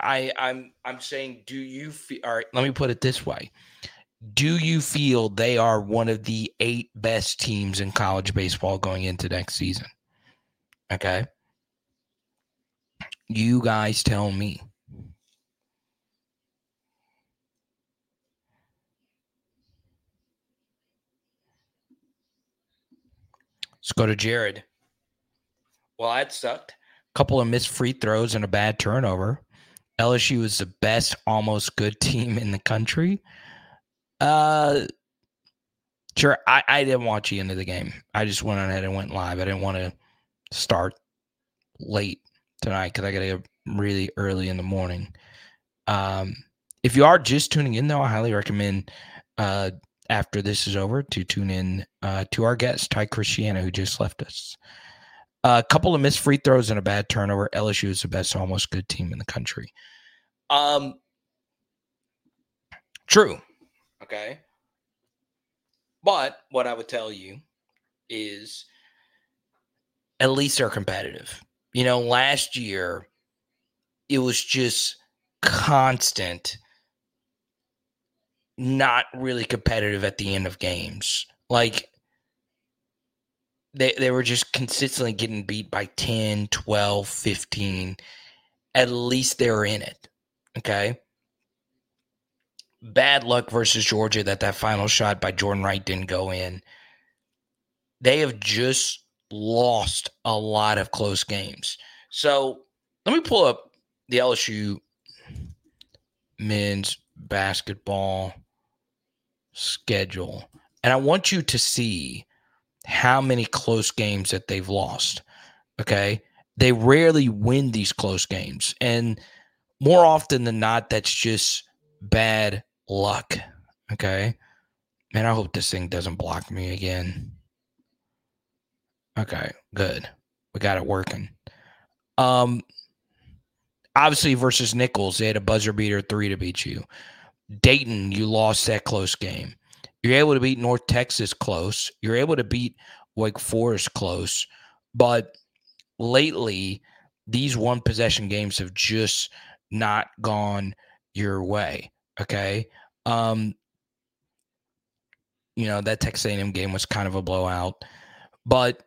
I, I'm I'm saying, do you feel? All right, let me put it this way: Do you feel they are one of the eight best teams in college baseball going into next season? Okay, you guys tell me. Let's go to Jared. Well, that sucked. A Couple of missed free throws and a bad turnover. LSU is the best, almost good team in the country. Uh, sure. I, I didn't watch the end of the game. I just went ahead and went live. I didn't want to start late tonight because I got to get really early in the morning. Um, if you are just tuning in, though, I highly recommend uh, after this is over to tune in uh, to our guest, Ty Christiana, who just left us. A couple of missed free throws and a bad turnover. LSU is the best, almost good team in the country. Um, true. Okay. But what I would tell you is at least they're competitive. You know, last year it was just constant, not really competitive at the end of games. Like they, they were just consistently getting beat by 10, 12, 15. At least they were in it. Okay. Bad luck versus Georgia that that final shot by Jordan Wright didn't go in. They have just lost a lot of close games. So let me pull up the LSU men's basketball schedule. And I want you to see how many close games that they've lost. Okay. They rarely win these close games. And more often than not, that's just bad luck. Okay. Man, I hope this thing doesn't block me again. Okay, good. We got it working. Um obviously versus Nicholls, they had a buzzer beater three to beat you. Dayton, you lost that close game. You're able to beat North Texas close. You're able to beat Wake Forest close. But lately, these one possession games have just not gone your way. Okay. Um, you know, that Texas A&M game was kind of a blowout, but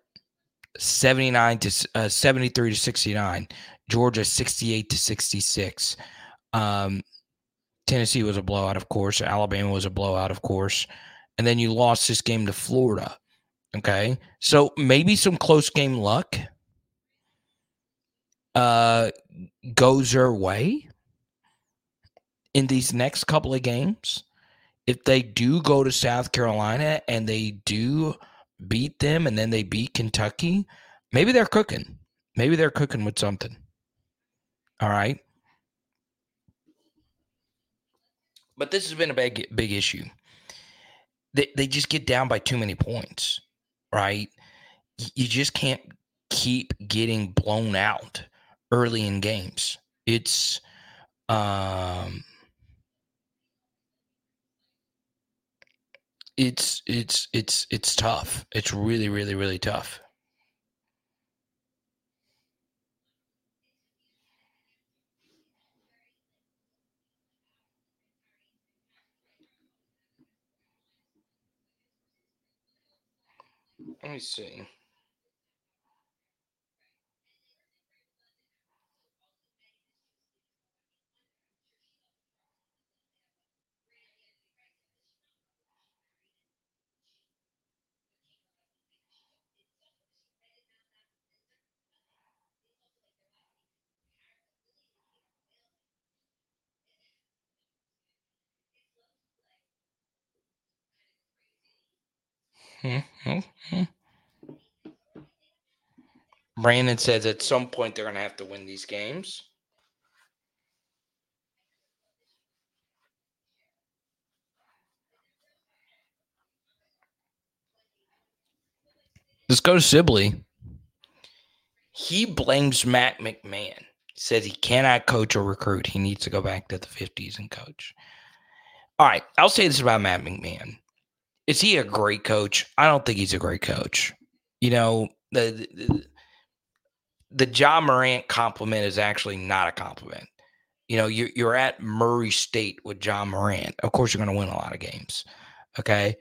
79 to uh, 73 to 69, Georgia 68 to 66. Um, Tennessee was a blowout, of course. Alabama was a blowout, of course. And then you lost this game to Florida. Okay. So maybe some close game luck uh, goes your way in these next couple of games. If they do go to South Carolina and they do beat them and then they beat Kentucky, maybe they're cooking. Maybe they're cooking with something. All right. But this has been a big big issue. They they just get down by too many points, right? You just can't keep getting blown out early in games. It's um it's it's it's it's tough. It's really really really tough. Let me see. *laughs* Brandon says at some point they're going to have to win these games. Let's go to Sibley. He blames Matt McMahon. Says he cannot coach or recruit. He needs to go back to the 50s and coach. All right. I'll say this about Matt McMahon. Is he a great coach? I don't think he's a great coach. You know, the, the the Ja Morant compliment is actually not a compliment. You know, you're, you're at Murray State with John Morant. Of course, you're going to win a lot of games. Okay.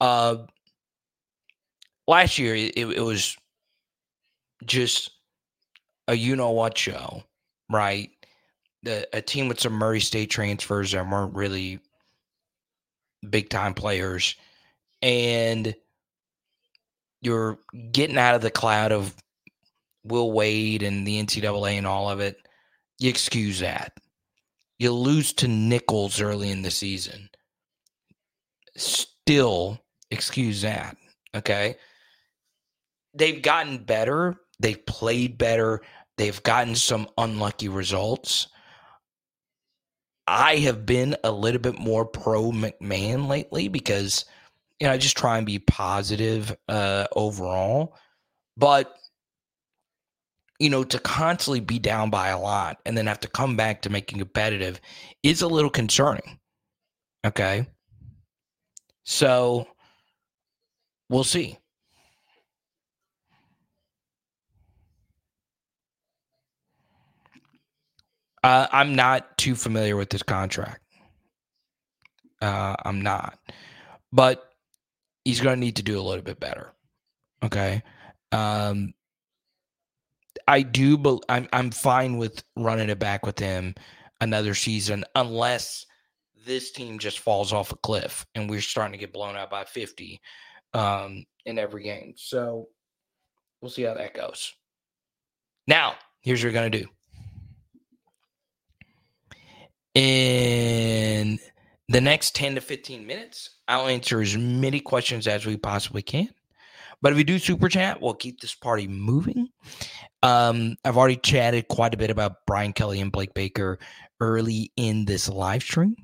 Uh, last year, it, it was just a you know what show, right? The, a team with some Murray State transfers that weren't really big time players. And you're getting out of the cloud of Will Wade and the NCAA and all of it, you excuse that. You lose to Nicholls early in the season. Still excuse that. Okay. They've gotten better. They've played better. They've gotten some unlucky results. I have been a little bit more pro McMahon lately because, you know, I just try and be positive uh, overall. But you know, to constantly be down by a lot and then have to come back to making competitive is a little concerning. Okay. So we'll see. Uh, I'm not too familiar with this contract. Uh, I'm not, but he's going to need to do a little bit better. Okay. Um, I do, but I'm I'm fine with running it back with him another season, unless this team just falls off a cliff and we're starting to get blown out by 50 um, in every game. So we'll see how that goes. Now, here's what you're gonna do. In the next 10 to 15 minutes, I'll answer as many questions as we possibly can. But if we do super chat, we'll keep this party moving. Um, I've already chatted quite a bit about Brian Kelly and Blake Baker early in this live stream.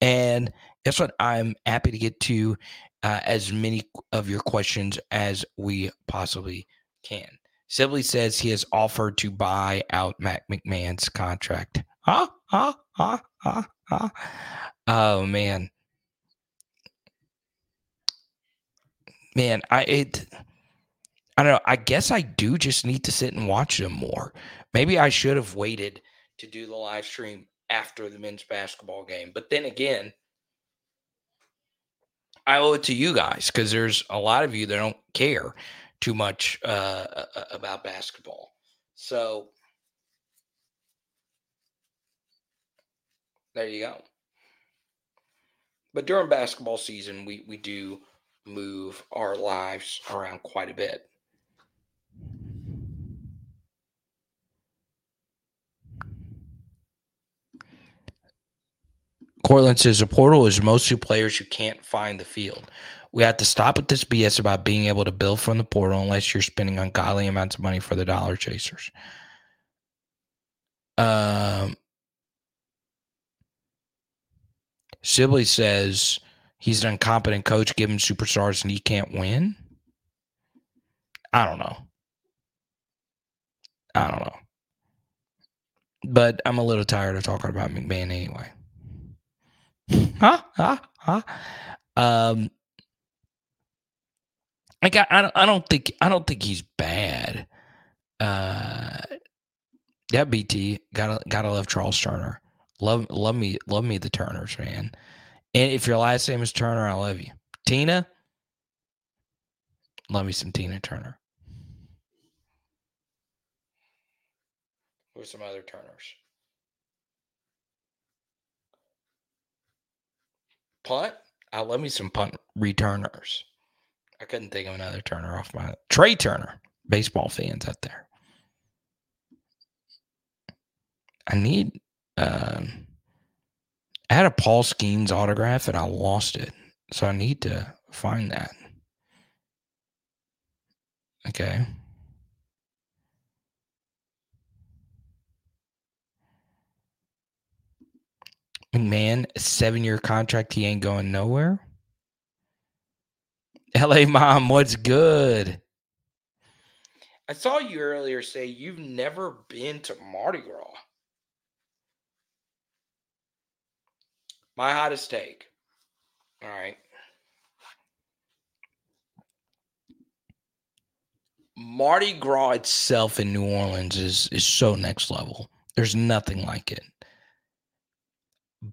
And guess what? I'm happy to get to uh, as many of your questions as we possibly can. Sibley says he has offered to buy out Matt McMahon's contract. Huh? Huh? Huh? Huh? Oh man. Man, I it I don't know. I guess I do just need to sit and watch them more. Maybe I should have waited to do the live stream after the men's basketball game. But then again, I owe it to you guys because there's a lot of you that don't care too much uh, about basketball. So there you go. But during basketball season, we, we do move our lives around quite a bit. Cortland says the portal is mostly players who can't find the field. We have to stop with this BS about being able to build from the portal unless you're spending ungodly amounts of money for the dollar chasers. Um, Sibley says he's an incompetent coach given superstars and he can't win. I don't know. I don't know. But I'm a little tired of talking about McMahon anyway. huh? *laughs* Huh? Huh? Um, I got. I don't. I don't think. I don't think he's bad. Uh, yeah, BT. Gotta gotta love Charles Turner. Love love me love me the Turners, man. And if your last name is Turner, I love you. Tina. Love me some Tina Turner. Who's some other Turners? Punt. I love me some punt returners. I couldn't think of another Turner off my Trea Turner. Baseball fans out there. I need. Um, I had a Paul Skenes autograph and I lost it, so I need to find that. Okay. McMahon, seven year contract. He ain't going nowhere. *laughs* LA mom, what's good? I saw you earlier say you've never been to Mardi Gras. My hottest take. All right. Mardi Gras itself in New Orleans is is so next level. There's nothing like it.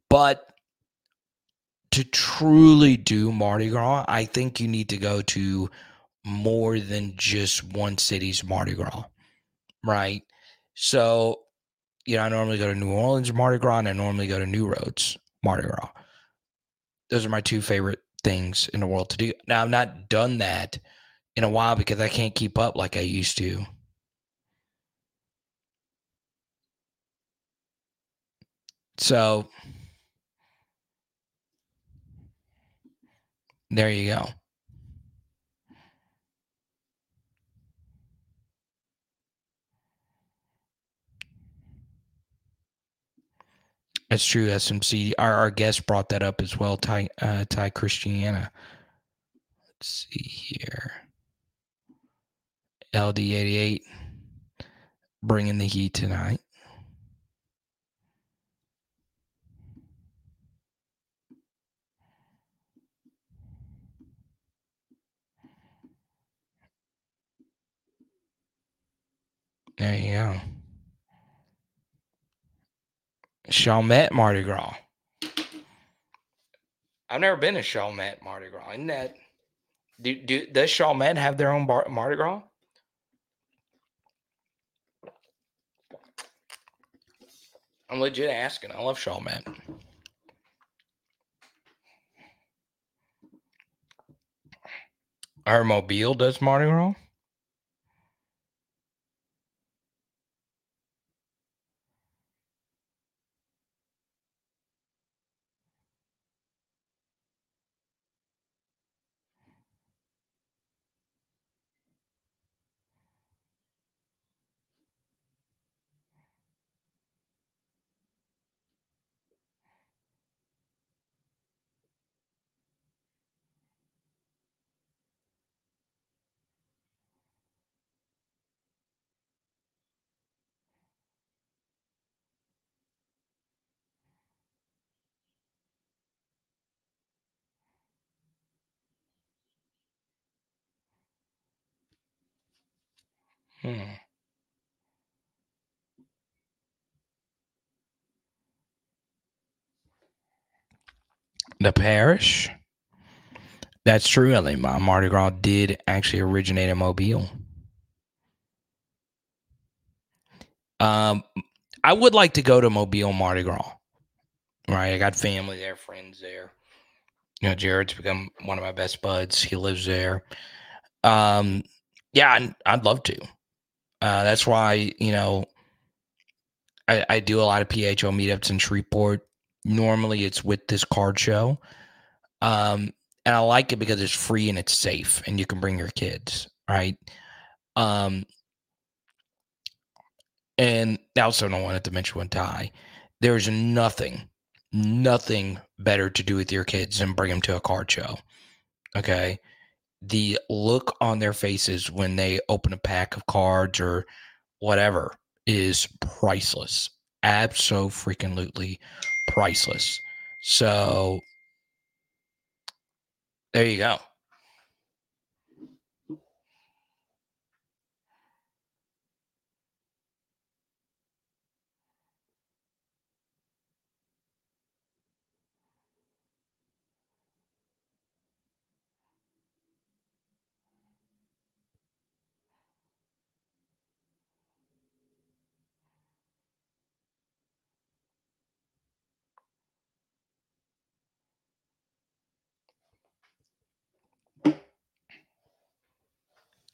But to truly do Mardi Gras, I think you need to go to more than just one city's Mardi Gras, right? So, you know, I normally go to New Orleans Mardi Gras and I normally go to New Roads Mardi Gras. Those are my two favorite things in the world to do. Now, I've not done that in a while because I can't keep up like I used to. So, There you go. That's true. SMC. Our, our guest brought that up as well. Ty uh, Ty Christiana. Let's see here. LD88 bringing the heat tonight. There you go. Chalmette Mardi Gras. I've never been to Chalmette Mardi Gras. Isn't that do, do does Chalmette have their own bar, Mardi Gras? I'm legit asking. I love Chalmette. Our Mobile does Mardi Gras. Hmm. The parish. That's true, Ellie. Mardi Gras did actually originate in Mobile. Um, I would like to go to Mobile Mardi Gras. Right, I got family there, friends there. You know, Jared's become one of my best buds. He lives there. Um, yeah, I'd, I'd love to. Uh, that's why you know I, I do a lot of PHO meetups in Shreveport. Normally, it's with this card show, um, and I like it because it's free and it's safe, and you can bring your kids, right? Um, and also don't want to mention one tie. There's nothing, nothing better to do with your kids than bring them to a card show. Okay. The look on their faces when they open a pack of cards or whatever is priceless. Absolutely priceless. So there you go.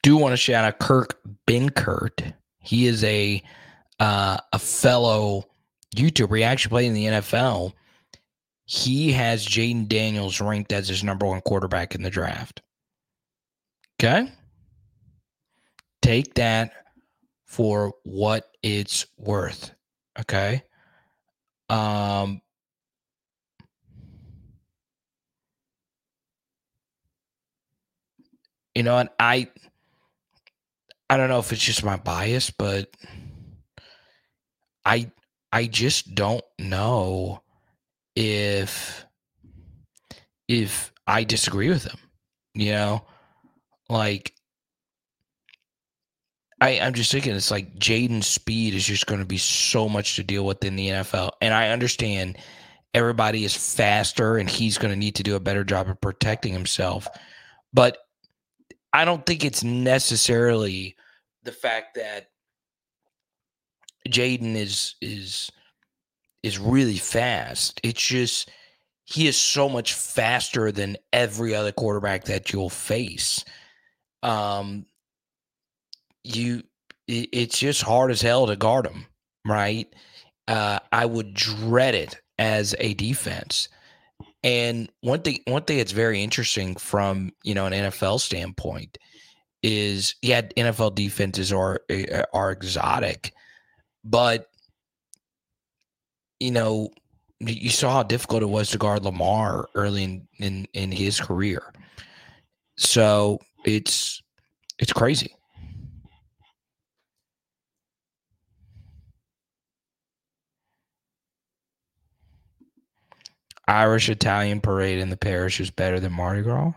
Do want to shout out Kurt Benkert. He is a uh, a fellow YouTuber. He actually played in the NFL. He has Jayden Daniels ranked as his number one quarterback in the draft. Okay. Take that for what it's worth. Okay. Um, you know what? I I don't know if it's just my bias, but I I just don't know if if I disagree with him. You know, like I, I'm just thinking it's like Jayden's speed is just going to be so much to deal with in the NFL. And I understand everybody is faster and he's going to need to do a better job of protecting himself. But I don't think it's necessarily the fact that Jayden is is is really fast. It's just he is so much faster than every other quarterback that you'll face. Um, you, it, it's just hard as hell to guard him, right? Uh, I would dread it as a defense. And one thing, one thing that's very interesting from you know an NFL standpoint is yeah, NFL defenses are eh, are exotic, but you know you saw how difficult it was to guard Lamar early in in, in his career. So it's it's crazy. Irish Italian parade in the parish is better than Mardi Gras.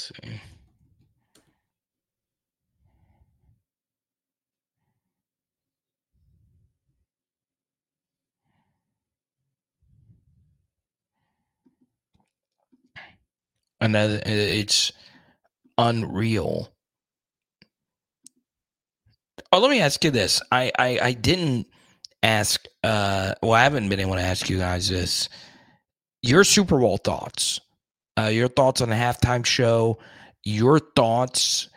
Let's see. Another, it's unreal. Oh, let me ask you this. I, I, I didn't ask, uh, well, I haven't been able to ask you guys this. Your Super Bowl thoughts uh, your thoughts on the halftime show, your thoughts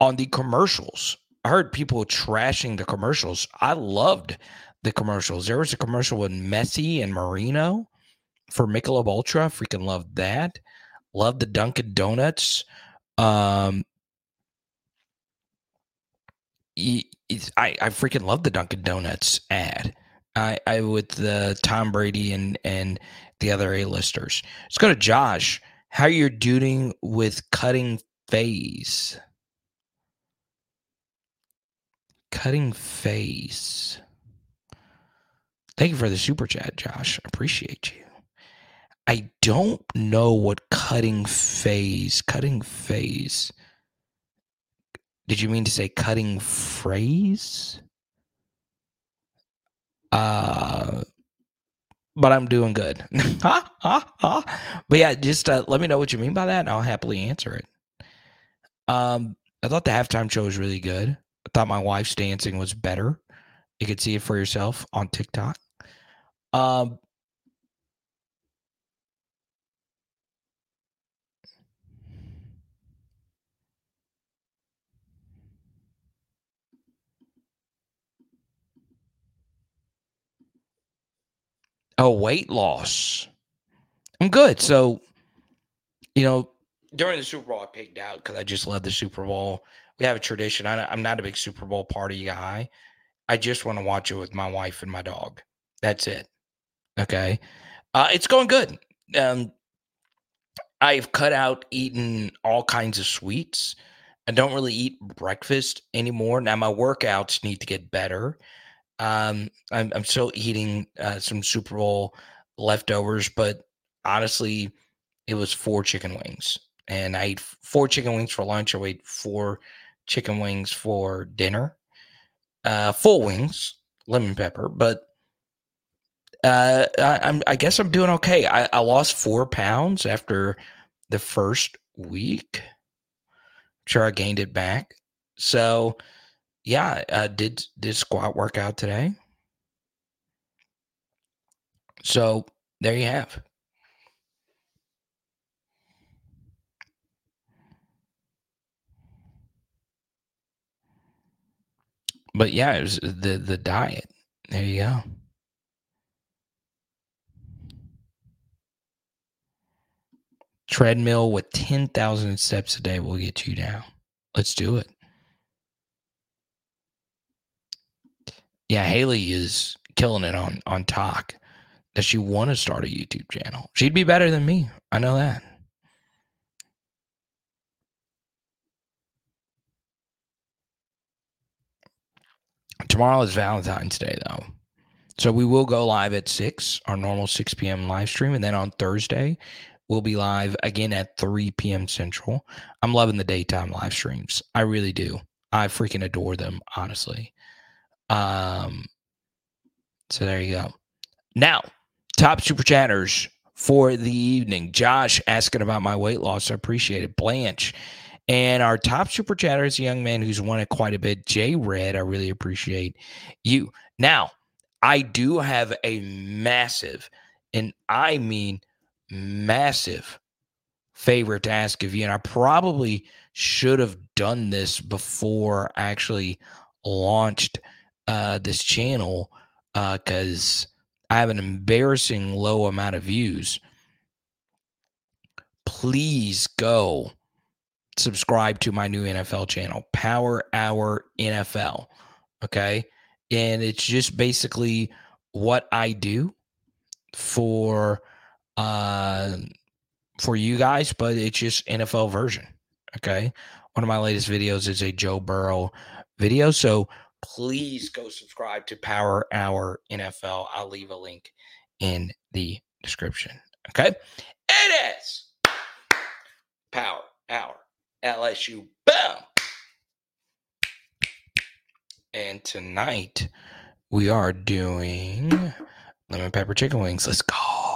on the commercials. I heard people trashing the commercials. I loved the commercials. There was a commercial with Messi and Marino for Michelob Ultra. Freaking loved that. Loved the Dunkin' Donuts Um, I I freaking love the Dunkin' Donuts ad. I, I with the Tom Brady and and the other A-listers. Let's go to Josh. How you're doing with cutting phase? Cutting phase. Thank you for the super chat, Josh. Appreciate you. I don't know what cutting phase. Cutting phase. Did you mean to say cutting phrase? Uh but I'm doing good. *laughs* but yeah, just uh, let me know what you mean by that, and I'll happily answer it. Um, I thought the halftime show was really good. I thought my wife's dancing was better. You could see it for yourself on TikTok. Um, Oh, weight loss. I'm good. So, you know, during the Super Bowl, I picked out because I just love the Super Bowl. We have a tradition. I, I'm not a big Super Bowl party guy. I just want to watch it with my wife and my dog. That's it. Okay. Uh, it's going good. Um, I've cut out eating all kinds of sweets. I don't really eat breakfast anymore. Now my workouts need to get better. Um, I'm, I'm still eating uh, some Super Bowl leftovers, but honestly, it was four chicken wings, and I ate four chicken wings for lunch. I ate four chicken wings for dinner, uh, full wings, lemon pepper. But uh, I, am I guess I'm doing okay. I, I lost four pounds after the first week. I'm sure I gained it back. So yeah, uh, did did squat workout today. So there you have. But yeah, it was the the diet. There you go. Treadmill with 10,000 steps a day will get you down. Let's do it. Yeah, Haley is killing it on on talk. Does she want to start a YouTube channel? She'd be better than me. I know that. Tomorrow is Valentine's Day, though. So we will go live at 6, our normal 6 p.m. live stream. And then on Thursday, we'll be live again at 3 p.m. Central. I'm loving the daytime live streams. I really do. I freaking adore them, honestly. Um, so there you go. Now, top super chatters for the evening. Josh asking about my weight loss. I appreciate it. Blanche. And our top super chatter is a young man who's won it quite a bit. Jay Red, I really appreciate you. Now, I do have a massive, and I mean massive favor to ask of you. And I probably should have done this before I actually launched uh, this channel uh because uh, I have an embarrassing low amount of views. Please go subscribe to my new NFL channel, Power Hour NFL. Okay. And it's just basically what I do for uh for you guys, but it's just NFL version. Okay. One of my latest videos is a Joe Burrow video. So please go subscribe to Power Hour NFL. I'll leave a link in the description. Okay. It is Power Hour LSU. Boom. And tonight we are doing lemon pepper chicken wings. Let's go.